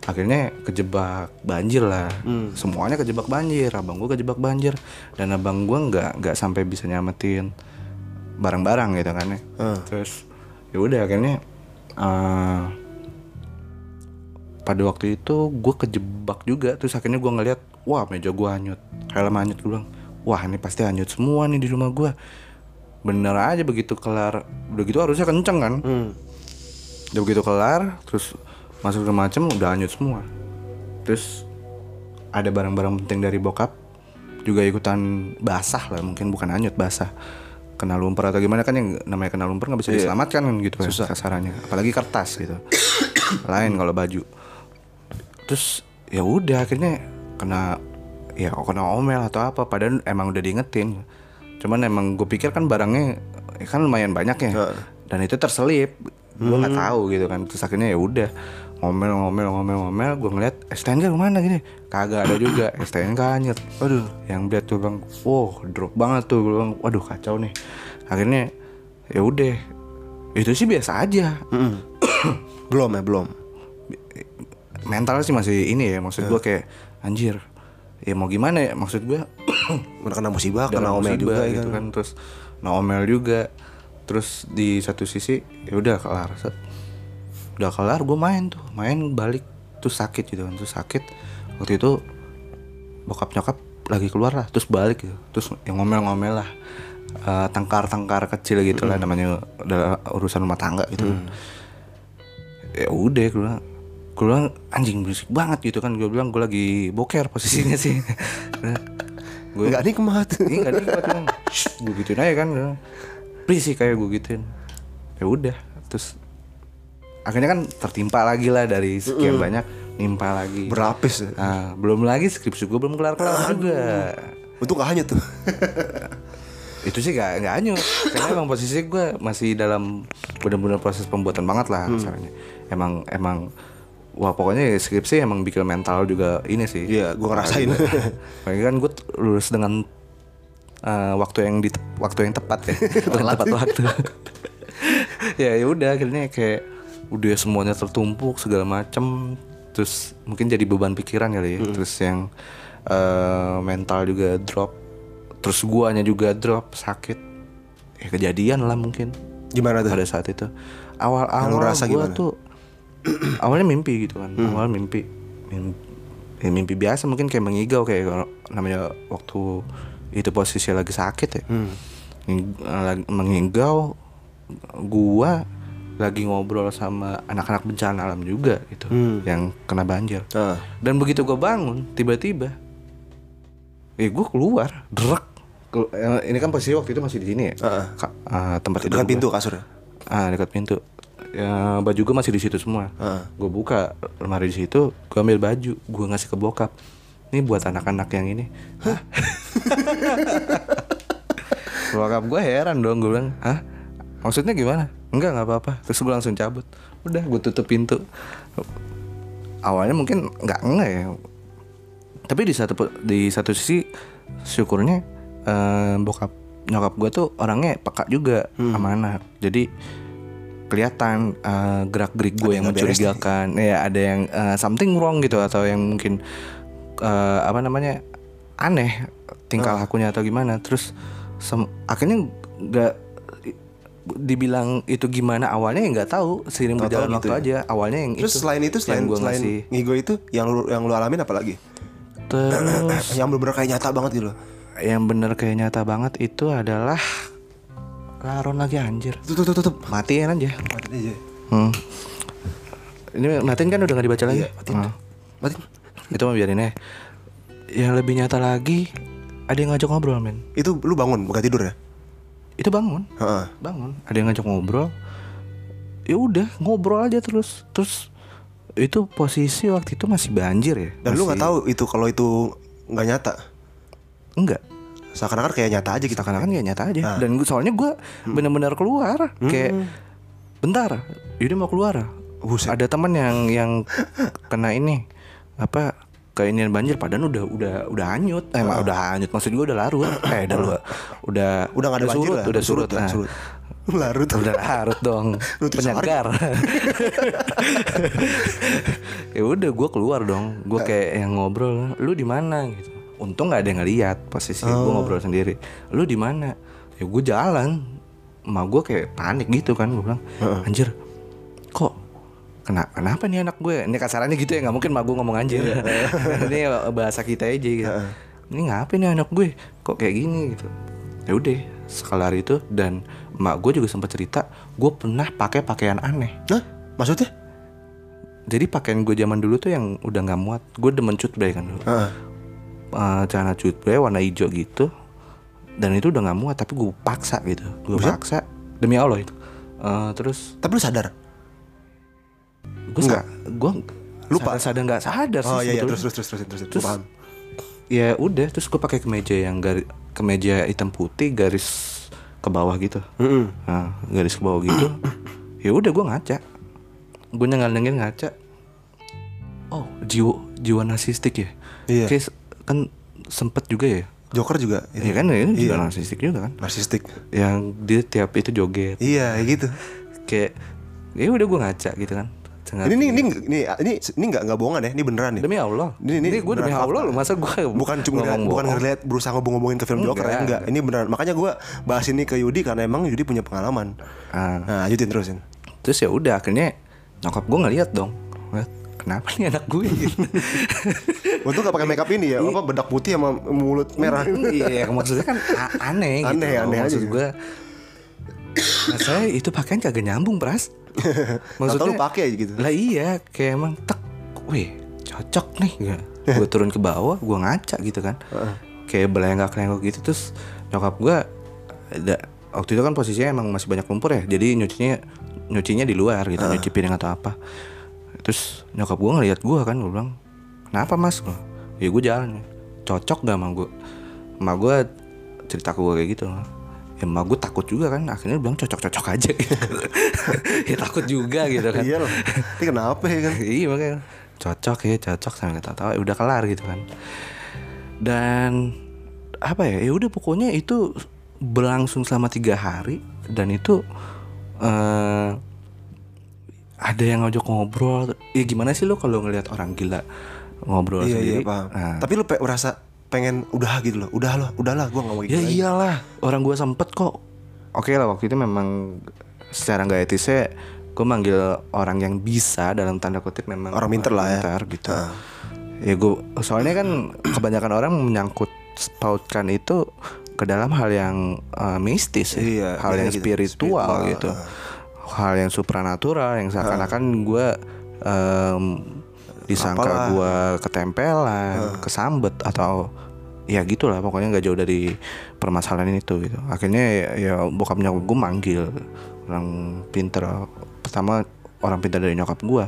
akhirnya kejebak banjir lah Hmm. semuanya kejebak banjir abang gue kejebak banjir dan abang gue nggak nggak sampai bisa nyamatin barang-barang gitu kan ya. Hmm. terus ya udah akhirnya eh, pada waktu itu gue kejebak juga. Terus akhirnya gue ngeliat wah meja gue hanyut. Helm hanyut gue bilang wah ini pasti hanyut semua nih di rumah gue bener aja begitu kelar. Udah gitu harusnya kenceng kan? Hmm. udah begitu kelar terus masuk ke macem udah hanyut semua. Terus ada barang-barang penting dari bokap juga ikutan basah lah mungkin bukan hanyut basah kena lumpur atau gimana kan yang namanya kena lumpur nggak bisa diselamatkan kan gitu kan kasarannya apalagi kertas gitu. <coughs> Lain kalau baju. Terus ya udah akhirnya kena ya kena omel atau apa padahal emang udah diingetin. Cuman emang gue pikir kan barangnya ya kan lumayan banyak ya. Dan itu terselip. Gue nggak tahu gitu kan. Terus akhirnya ya udah ngomel ngomel ngomel ngomel gue ngeliat STNK ke mana gini? Kagak ada juga <coughs> STNK anjir aduh yang lihat tuh bang wow drop banget tuh. Gue bilang waduh kacau nih. Akhirnya ya udah. Itu sih biasa aja. <coughs> Belum ya belum. Mental sih masih ini ya maksud gue kayak anjir ya mau gimana ya? Maksud gue <coughs> udah kena musibah kena omel musibah juga gitu kan. kan terus nah omel juga. Terus di satu sisi ya udah kelar. set. Udah kelar gue main tuh. Main balik terus sakit gitu kan terus sakit. Waktu itu bokap nyokap lagi keluar lah terus balik gitu. Terus yang ngomel-ngomel lah. Eh, tengkar-tengkar kecil gitu lah namanya udah urusan rumah tangga gitu. Kan. ya udah gue bilang gue bilang anjing berisik banget gitu kan. Gue bilang gue lagi boker posisinya sih. <laughs> Gue nggak nikmat. Ini gak nikmat gue gituin aja kan berisik kayak gue gituin. Ya udah terus akhirnya kan tertimpa lagi lah dari sekian banyak nimpa lagi. Berlapis. Nah, belum lagi skripsi gue belum kelar kelar juga. Untung gak hanyut tuh. <laughs> Itu sih gak, gak hanyut. Karena emang posisi gue masih dalam benar-benar proses pembuatan banget lah kasarnya emang emang wah pokoknya skripsi emang bikin mental juga ini sih. Iya, gua ngerasain. Apalagi kan gue lulus dengan eh, waktu yang di waktu yang tepat ya. <laughs> Tepat waktu. <laughs> Ya ya udah akhirnya kayak udah semuanya tertumpuk segala macem. Terus mungkin jadi beban pikiran kali ya. Terus yang eh, mental juga drop. Terus guanya juga drop sakit. Ya kejadian lah mungkin. Gimana tuh? Pada saat itu. Awal-awal rasa gua gimana? tuh awalnya mimpi gitu kan. Awal mimpi. Mimpi, ya mimpi biasa mungkin kayak mengigau kayak kalau namanya waktu itu posisi lagi sakit ya. Lagi mengigau gua lagi ngobrol sama anak-anak bencana alam juga gitu yang kena banjir Ah. dan begitu gue bangun tiba-tiba eh gue keluar Kelu- eh, ini kan posisi waktu itu masih di sini ya Heeh. Ka- ah, tempat tidur dekat gua. pintu kasur ya Ah dekat pintu. Ya, baju gue masih di situ semua. Heeh. Gue buka lemari di situ, gue ambil baju, gue ngasih ke bokap. Ini buat anak-anak yang ini. Hah? <laughs> bokap gue heran dong, gue bilang, hah? Maksudnya gimana? Enggak, nggak apa-apa. Terus gue langsung cabut. Udah, gue tutup pintu. Awalnya mungkin nggak enggak ya. Tapi di satu di satu sisi syukurnya eh, bokap nyokap gue tuh orangnya peka juga sama anak. Jadi kelihatan gerak gerik gue yang nih. mencurigakan. Ya ada yang eh, something wrong gitu atau yang mungkin eh, apa namanya aneh tingkah lakunya atau gimana. Terus akhirnya nggak dibilang itu gimana awalnya ya nggak tahu seiring berjalan gitu waktu ya. aja awalnya yang terus itu selain itu yang selain gua selain ngasih. ngigo itu yang lu yang lu alamin apa lagi? Terus yang bener-bener kayak nyata banget gitu loh. yang bener kayak nyata banget itu adalah laron lagi anjir. Tutup tutup tutup. Matiin aja. Matiin aja. Hmm. ini matiin kan udah nggak dibaca lagi? Iya, matiin. Hmm. matiin. Itu mah biarin aja. Yang lebih nyata lagi ada yang ngajak ngobrol men. Itu lu bangun bukan tidur ya itu bangun. Heeh. bangun. Ada yang ngajak ngobrol. Ya udah ngobrol aja terus. Terus itu posisi waktu itu masih banjir ya. Dan lu Masih- nggak tahu itu kalau itu nggak nyata? Enggak. Seakan-akan kayak nyata aja gitu. Seakan-akan ya nyata aja. Ah. dan gua soalnya gue bener-bener keluar. Kayak bentar ini mau keluar. Buset. ada teman yang yang kena ini. Apa keinian banjir padahal udah udah udah hanyut. Eh mak, udah hanyut maksud gue udah larut. <coughs> Eh udah lu- udah udah nggak ada banjir surut lah udah surut, lah, nah. surut. <laughs> larut. Udah larut dong. <laughs> Penyegar. <laughs> Ya udah gue keluar dong. Gue kayak yang ngobrol lu di mana? Gitu. Untung nggak ada yang ngeliat posisi gue ngobrol sendiri. Lu di mana? Ya gue jalan. Ma gue kayak panik gitu kan gue bilang anjir kok kena kenapa nih anak gue? Ini kasarannya gitu ya nggak mungkin ma gue ngomong anjir <laughs> ini bahasa kita aja gitu. Ini ngapain nih anak gue? Kok kayak gini? Gitu. Ya udah sekelar itu dan mak gue juga sempat cerita gue pernah pakai pakaian aneh. Hah? maksudnya? Jadi pakaian gue zaman dulu tuh yang udah nggak muat gue demen cutbray kan dulu. Heeh. Eh, celana cutbray warna hijau gitu dan itu udah nggak muat tapi gue paksa gitu. Gue paksa. Demi allah itu. Eh, terus tapi lu sadar gue sa- gue Lupa? sadar nggak sadar sih Oh iya, iya. terus terus terus terus terus, terus. Paham. ya udah terus gue pakai kemeja yang garis kemeja hitam putih garis ke bawah gitu. Mm-mm. nah, garis ke bawah gitu. <clears throat> Ya udah gue ngaca. Gue nyengal-nyengil ngaca. Oh jiwa jiwa narsistik ya? Iya. Kayak kan sempet juga ya? Joker juga. Iya kan? Ini juga Iya. narsistik juga kan? Narsistik. Yang dia tiap itu joget. Iya gitu. Kayak ya udah gue ngaca gitu kan Sengaja. ini ini ini ini ini ini nggak nggak bohongan ya ini beneran nih. Demi Allah. Ini- ini gue demi Allah fakta. lo masa gue bukan cuma bukan ngeliat berusaha ngomong-ngomongin ke film Joker ya Enggak, enggak ini beneran makanya gue bahas ini ke Yudi karena emang Yudi punya pengalaman. Ah. nah lanjutin terusin terus ya udah akhirnya nyokap gue ngeliat dong. Kenapa nih anak gue <laughs> Untung gak pakai makeup ini ya apa bedak putih sama mulut merah. Iya maksudnya kan a- aneh gitu. Aneh, loh. aneh maksud gue saya itu pakaian kagak nyambung pras <laughs> Atau lu pakai aja gitu. lah iya kayak emang tek wih cocok nih. <laughs> Gue turun ke bawah gue ngaca gitu kan. Kayak belengak lenggok gitu. Terus nyokap gue ada waktu itu kan posisinya emang masih banyak lumpur ya. Jadi nyucinya nyucinya di luar gitu nyuci piring atau apa. Terus nyokap gue ngeliat gue kan gue bilang kenapa mas? Gua, ya gue jalan cocok gak sama gue sama gue cerita ke gue kayak gitu ya emak gue takut juga kan. Akhirnya bilang cocok-cocok aja. <laughs> Ya takut juga gitu kan. Iya loh. Ini kenapa ya kan? <laughs> Iya makanya cocok ya cocok sampai kata tahu udah kelar gitu kan. Dan apa ya? Ya udah pokoknya itu berlangsung selama tiga hari. Dan itu eh ada yang ngajak ngobrol. Ya gimana sih lo kalau ngelihat orang gila ngobrol Iya iya sendiri? paham. Nah, Tapi lu pe- merasa pengen udah gitu loh Udah loh udahlah gue gak mau gitu ya lagi. iyalah orang gua sempet kok oke lah waktu itu memang secara nggak etisnya gue manggil orang yang bisa dalam tanda kutip memang Orang pinter lah ya. pinter gitu ya gue soalnya kan kebanyakan orang menyangkut pautkan itu ke dalam hal yang uh, mistis ya. Iya, hal iya yang gitu. spiritual, Spiritual, gitu hal yang supranatural yang seakan-akan gue disangka Apalah. gue ketempelan kesambet atau ya gitulah. Pokoknya nggak jauh dari permasalahan itu gitu. Akhirnya ya, ya bokapnya gue manggil orang pinter. Pertama orang pintar dari nyokap gue.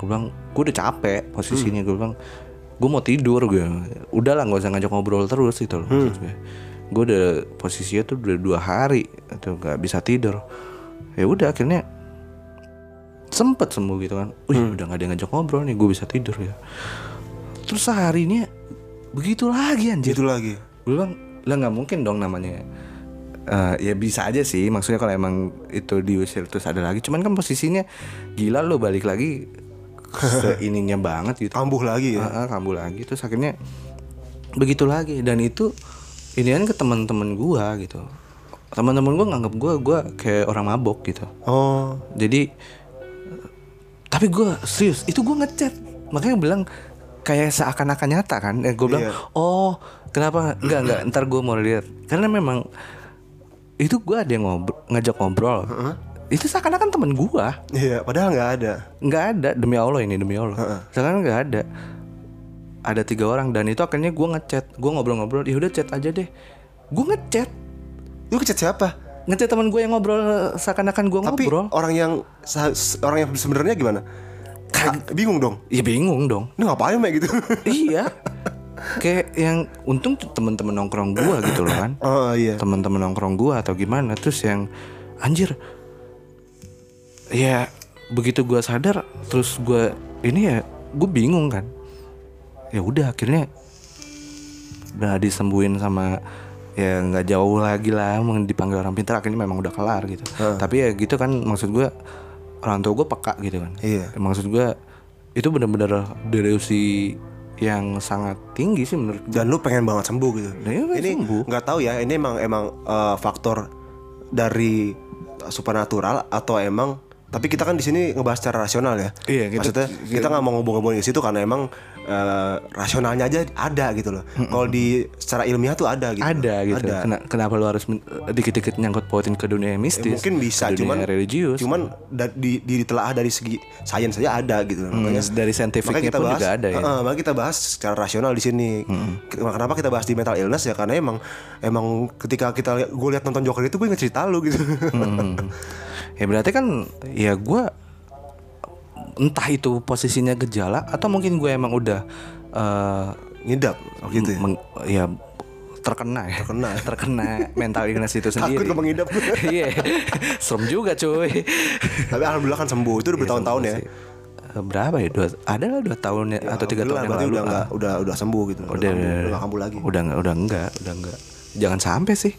Gue bilang gue udah capek posisinya. Gue bilang gue mau tidur gue. Udahlah nggak usah ngajak ngobrol terus gitu loh maksud gue. Gue udah posisinya tuh udah dua hari itu nggak bisa tidur. Ya udah akhirnya sempet sembuh gitu kan. Wih udah gak ada yang ngajak ngobrol nih gue bisa tidur ya terus seharinya begitu lagi anjir. Gitu lagi. Gue bilang lah nggak mungkin dong namanya. Eh, ya bisa aja sih maksudnya kalau emang itu diusir terus ada lagi. Cuman kan posisinya gila lo balik lagi ke ininya <laughs> banget gitu. Kambuh lagi ya? Ah, ah, kambuh lagi. Terus akhirnya begitu lagi. Dan itu ini kan ke teman-teman gua gitu. Teman-teman gua nganggap gua gua kayak orang mabok gitu. Oh. Jadi tapi gua serius itu gua ngechat. Makanya bilang kayak seakan-akan nyata kan? Eh, gue bilang Iya. oh kenapa enggak enggak ntar gua mau lihat. Karena memang itu gua ada yang ngobrol ngajak ngobrol. Itu seakan-akan temen gua. Iya padahal gak ada. Nggak ada. Demi allah ini demi allah. Sekarang nggak ada. Ada tiga orang dan itu akhirnya gue ngechat. Gue ngobrol-ngobrol ya udah chat aja deh. Gue ngechat. Lu kecet siapa? ngechat teman gue yang ngobrol seakan-akan gue Tapi ngobrol. orang yang Orang yang sebenarnya gimana? Kayak bingung dong? Ya bingung dong. Ini ngapain Mek gitu? Iya. Kayak yang untung tuh teman-teman nongkrong gue gitu loh kan. Oh iya. Teman-teman nongkrong gue atau gimana terus yang anjir. Ya begitu gue sadar terus gue ini ya gue bingung kan. Ya udah akhirnya udah disembuhin sama ya nggak jauh lagi lah dipanggil orang pintar akhirnya memang udah kelar gitu. Tapi ya gitu kan maksud gue orang tua gue peka gitu kan. Iya. maksud gue itu bener-bener delusi yang sangat tinggi sih menurut gue Dan lu pengen banget sembuh gitu. Nah, pengen Ini nggak tahu ya Ini emang emang eh, faktor Dari supernatural Atau emang Tapi kita kan di sini ngebahas secara rasional ya. Iya, kita- Maksudnya kita nggak mau ngobong-ngobongin ke situ Karena emang eh, Rasionalnya aja ada gitu loh Kalau di secara ilmiah tuh ada gitu ada gitu. Ada. Kena- kenapa lu harus dikit-dikit nyangkut pautin ke dunia mistis? Ya, mungkin bisa dunia cuman religius. cuman da- di, di ditelaah dari segi sains saja ada gitu makanya dari scientificnya pun juga ada ya. Makanya kita bahas secara rasional di sini kenapa kita bahas di mental illness ya karena emang emang ketika kita gue lihat nonton Joker itu gue inget cerita lu gitu <laughs> Ya berarti kan ya gue entah itu posisinya gejala atau mungkin gue emang udah eh, ngidap oh gitu ya? meng- ya terkena ya. Terkena. <laughs> terkena mental illness itu takut sendiri. lo mengidap <laughs> iya serem juga cuy. Tapi alhamdulillah kan sembuh itu udah bertahun-tahun ya? Eh, berapa ya? Dua ada lah dua tahun ya, atau tiga tahun yang lalu udah nggak udah udah sembuh gitu. Udah udah udah, nggak kambuh lagi. udah udah enggak udah enggak jangan sampai sih.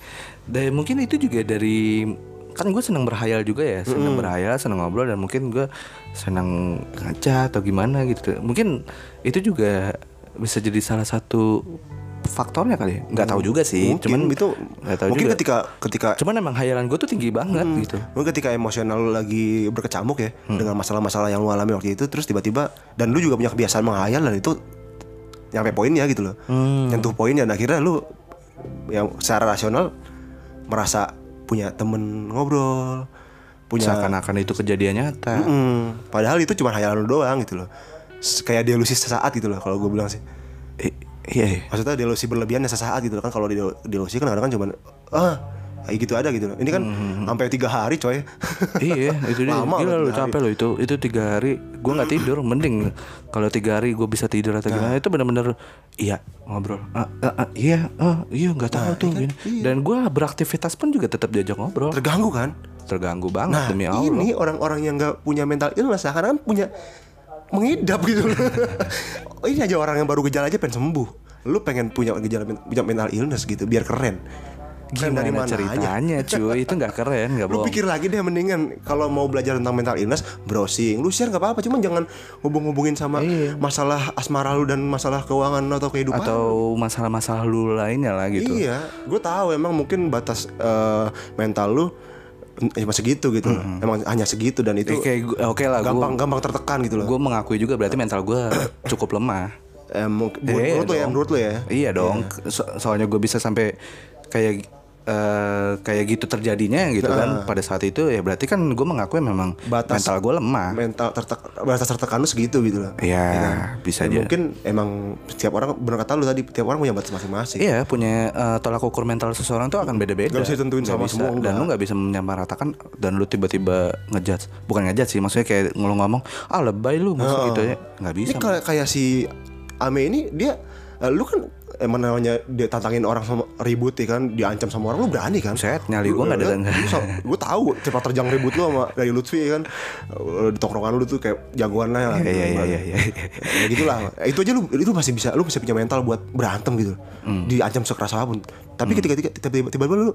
Dan mungkin itu juga dari kan gue senang berhayal juga ya senang berhayal senang ngobrol dan mungkin gue senang ngaca atau gimana gitu mungkin itu juga bisa jadi salah satu faktornya kali ya nggak tahu juga sih mungkin cuman itu nggak tahu mungkin juga. ketika ketika cuman emang hayalan gue tuh tinggi banget gitu Mungkin ketika emosional lu lagi berkecamuk ya Hmm. dengan masalah-masalah yang lu alami waktu itu terus tiba-tiba dan lu juga punya kebiasaan menghayal dan itu nyampe poinnya gitu loh. Hmm. Nyentuh poinnya dan akhirnya lu yang secara rasional merasa punya temen ngobrol, punya seakan-akan itu kejadian nyata Mm, padahal itu cuma hayalan lu doang gitu loh. Kayak delusi sesaat gitu loh kalau gue bilang sih. I- iya iya. Maksudnya delusi berlebihan ya sesaat gitu loh kan kalau delusi kan kadang kan cuma ah kayak gitu ada gitu loh. Ini kan sampai tiga hari coy. iya <laughs> itu dia Lama gila loh, lu capek lo itu itu tiga hari gue nggak tidur mending kalau tiga hari gue bisa tidur atau gimana itu bener-bener iya ngobrol Ah, ah, ah, iya ah, iya nggak tahu tuh gini. dan gue beraktivitas pun juga tetap diajak ngobrol Terganggu kan? terganggu banget Nah demi allah ini orang-orang yang nggak punya mental illness seakan kan punya mengidap gitu loh. <laughs> Oh, ini aja orang yang baru gejala aja pengen sembuh. Lu pengen punya gejala punya mental illness gitu biar keren. Keren dari gimana mana aja. ceritanya cuy itu nggak keren nggak <laughs> Lu bohong pikir lagi deh mendingan kalau mau belajar tentang mental illness browsing. Lu share nggak apa-apa, cuman jangan hubung-hubungin sama masalah asmara lu dan masalah keuangan atau kehidupan. atau masalah-masalah lu lainnya lah gitu Iya, gue tahu emang mungkin batas eh, mental lu mm, cuma segitu gitu, loh. emang hanya segitu dan itu Eh, kayak gua- oke lah gue gampang gampang tertekan gitu loh. gue mengakui juga berarti mental gue <coughs> cukup lemah Eh, Iya menurut lu ya, dong. menurut lu ya. Iya dong. So- soalnya gue bisa sampai kayak eh, kayak gitu terjadinya gitu kan pada saat itu ya berarti kan gue mengakui memang Batas- mental gue lemah. Mental tertek batas tertekan lu segitu gitu loh. Iya bisa Ya, aja. mungkin emang setiap orang benar kata lu tadi, tiap orang punya batas masing-masing. Iya punya eh, tolak ukur mental seseorang tuh akan beda-beda. Nggak bisa ditentuin Nggak sama bisa. semua, Dan enggak. lu nggak bisa menyamaratakan dan lu tiba-tiba ngejudge. Bukan ngejudge sih, maksudnya kayak ngomong ngomong, ah lebay lu maksud gitu ya. Nggak bisa. Ini kayak kayak si Ame ini dia eh, lu kan emang namanya dia tantangin orang sama ribut ya kan, diancam sama orang lu berani kan? Buset, nyali gua nggak ada enggak. Gue tahu cepat terjang ribut lu sama dari Lutfi ya kan di tongkrongan lu tuh kayak jagoan lah Iya iya iya iya. ya gitulah itu aja lu itu masih bisa lu bisa punya mental buat berantem gitu Hmm. diancam sekeras apa pun tapi ketika ketika tiba-tiba lu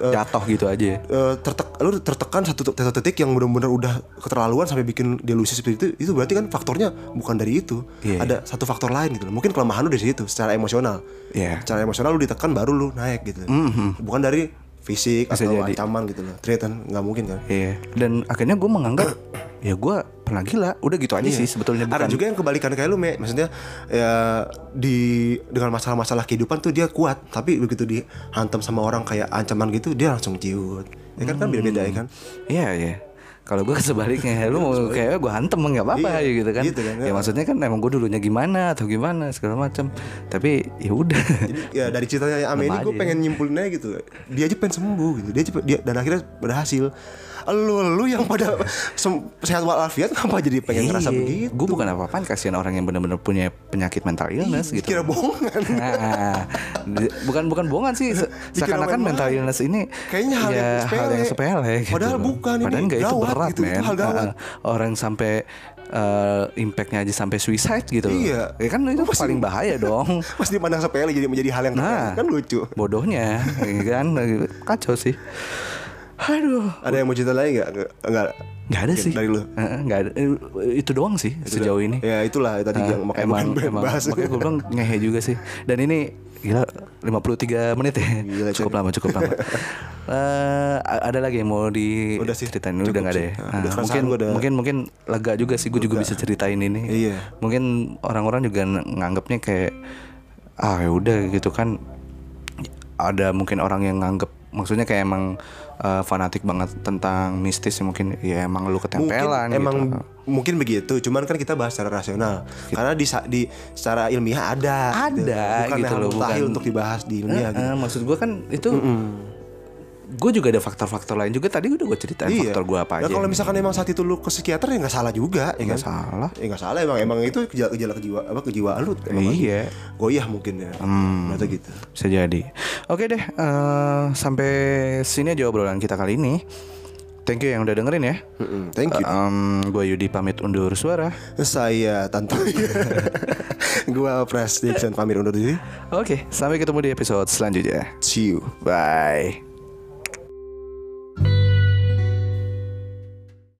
eh, Jatuh gitu aja. eh, tertek, lu tertekan satu, satu titik yang benar-benar udah keterlaluan sampai bikin delusi seperti itu itu berarti kan faktornya bukan dari itu Iya. ada satu faktor lain gitu loh. mungkin kelemahan lu dari situ secara emosional Iya. secara emosional lu ditekan baru lu naik gitu bukan dari fisik Bisa atau jadi. ancaman gitu loh treatan nggak mungkin kan Iya. Dan akhirnya gue menganggap ya gue pernah gila. Udah gitu aja sih sebetulnya Iya. Ada juga yang kebalikan kayak lu, Me. Maksudnya ya di dengan masalah-masalah kehidupan tuh dia kuat, tapi begitu dihantam sama orang kayak ancaman gitu, dia langsung ciut. Ya kan kan beda-beda ya kan. Iya iya. Kalau gue sebaliknya, lu mau kayak gue hantem nggak apa-apa Iya, gitu kan. gitu kan, Ya ya. maksudnya kan emang gue dulunya gimana atau gimana segala macam. Tapi ya udah. Jadi ya dari ceritanya Ame ini gue aja. pengen nyimpulin aja gitu. Dia aja pengen sembuh gitu. Dia, cepet, dia dan akhirnya berhasil. Lu lu yang pada sehat walafiat kenapa jadi pengen ngerasa begitu? Gue Iya. bukan apa-apaan kasihan orang yang benar-benar punya penyakit mental illness gitu. Kira bohongan. Nah, <laughs> di- bukan bukan bohongan sih seakan-akan mental illness ini Kayaknya hal ya, yang sepele. hal yang sepele gitu. Padahal bukan, ini Padahal nggak itu berat gitu, itu men. Heeh. orang sampai eh, impactnya aja sampai suicide gitu loh. Iya. ya kan itu paling bahaya dong <laughs> Pas dipandang sepele jadi menjadi hal yang. Nah. kan lucu. bodohnya ya kan kacau sih aduh. Ada yang mau cerita lagi nggak? Nggak- Nggak. nggak ada sih. Dari lu. Nggak ada. Eh, itu doang sih sejauh ini. Ya itulah tadi Ah, yang makanya emang, emang. bahas. makanya gue bilang ngehe juga sih. Dan ini gila 53 menit ya? Gila, cukup lama cukup lama. <laughs> A- ada lagi yang mau Udah sih, diceritain cukup udah nggak ada ya? Nah, Nah, udah mungkin udah- mungkin mungkin lega juga sih gue juga bisa ceritain ini. Iya. mungkin orang-orang juga ng- nganggapnya kayak ah ya udah gitu kan. Ada mungkin orang yang nganggep maksudnya kayak emang eh, fanatik banget tentang mistis mungkin ya emang lu mungkin ketempelan emang gitu. mungkin begitu cuman kan kita bahas secara rasional karena di di secara ilmiah ada gitu. Ada bukan gitu loh, bukan- untuk dibahas di ilmiah gitu. Eh, maksud gue kan itu gue juga ada faktor-faktor lain juga tadi udah gue ceritain faktor gue apa Ya aja. kalau misalkan emang saat itu lu ke psikiater ya nggak salah juga, ya kan? Nggak salah. Ya nggak salah emang emang itu gejala gejala kejiwa apa kejiwaan lu. Emang Iya. Goyah mungkin ya. Atau gitu. Bisa jadi. Oke deh, eh, sampai sini aja obrolan kita kali ini. Thank you yang udah dengerin ya. Mm-mm, thank you. gue Yudi pamit undur suara. Saya Tanto. <laughs> Gua Pres Dixon pamit undur diri. Oke, sampai ketemu di episode selanjutnya. See you. Bye.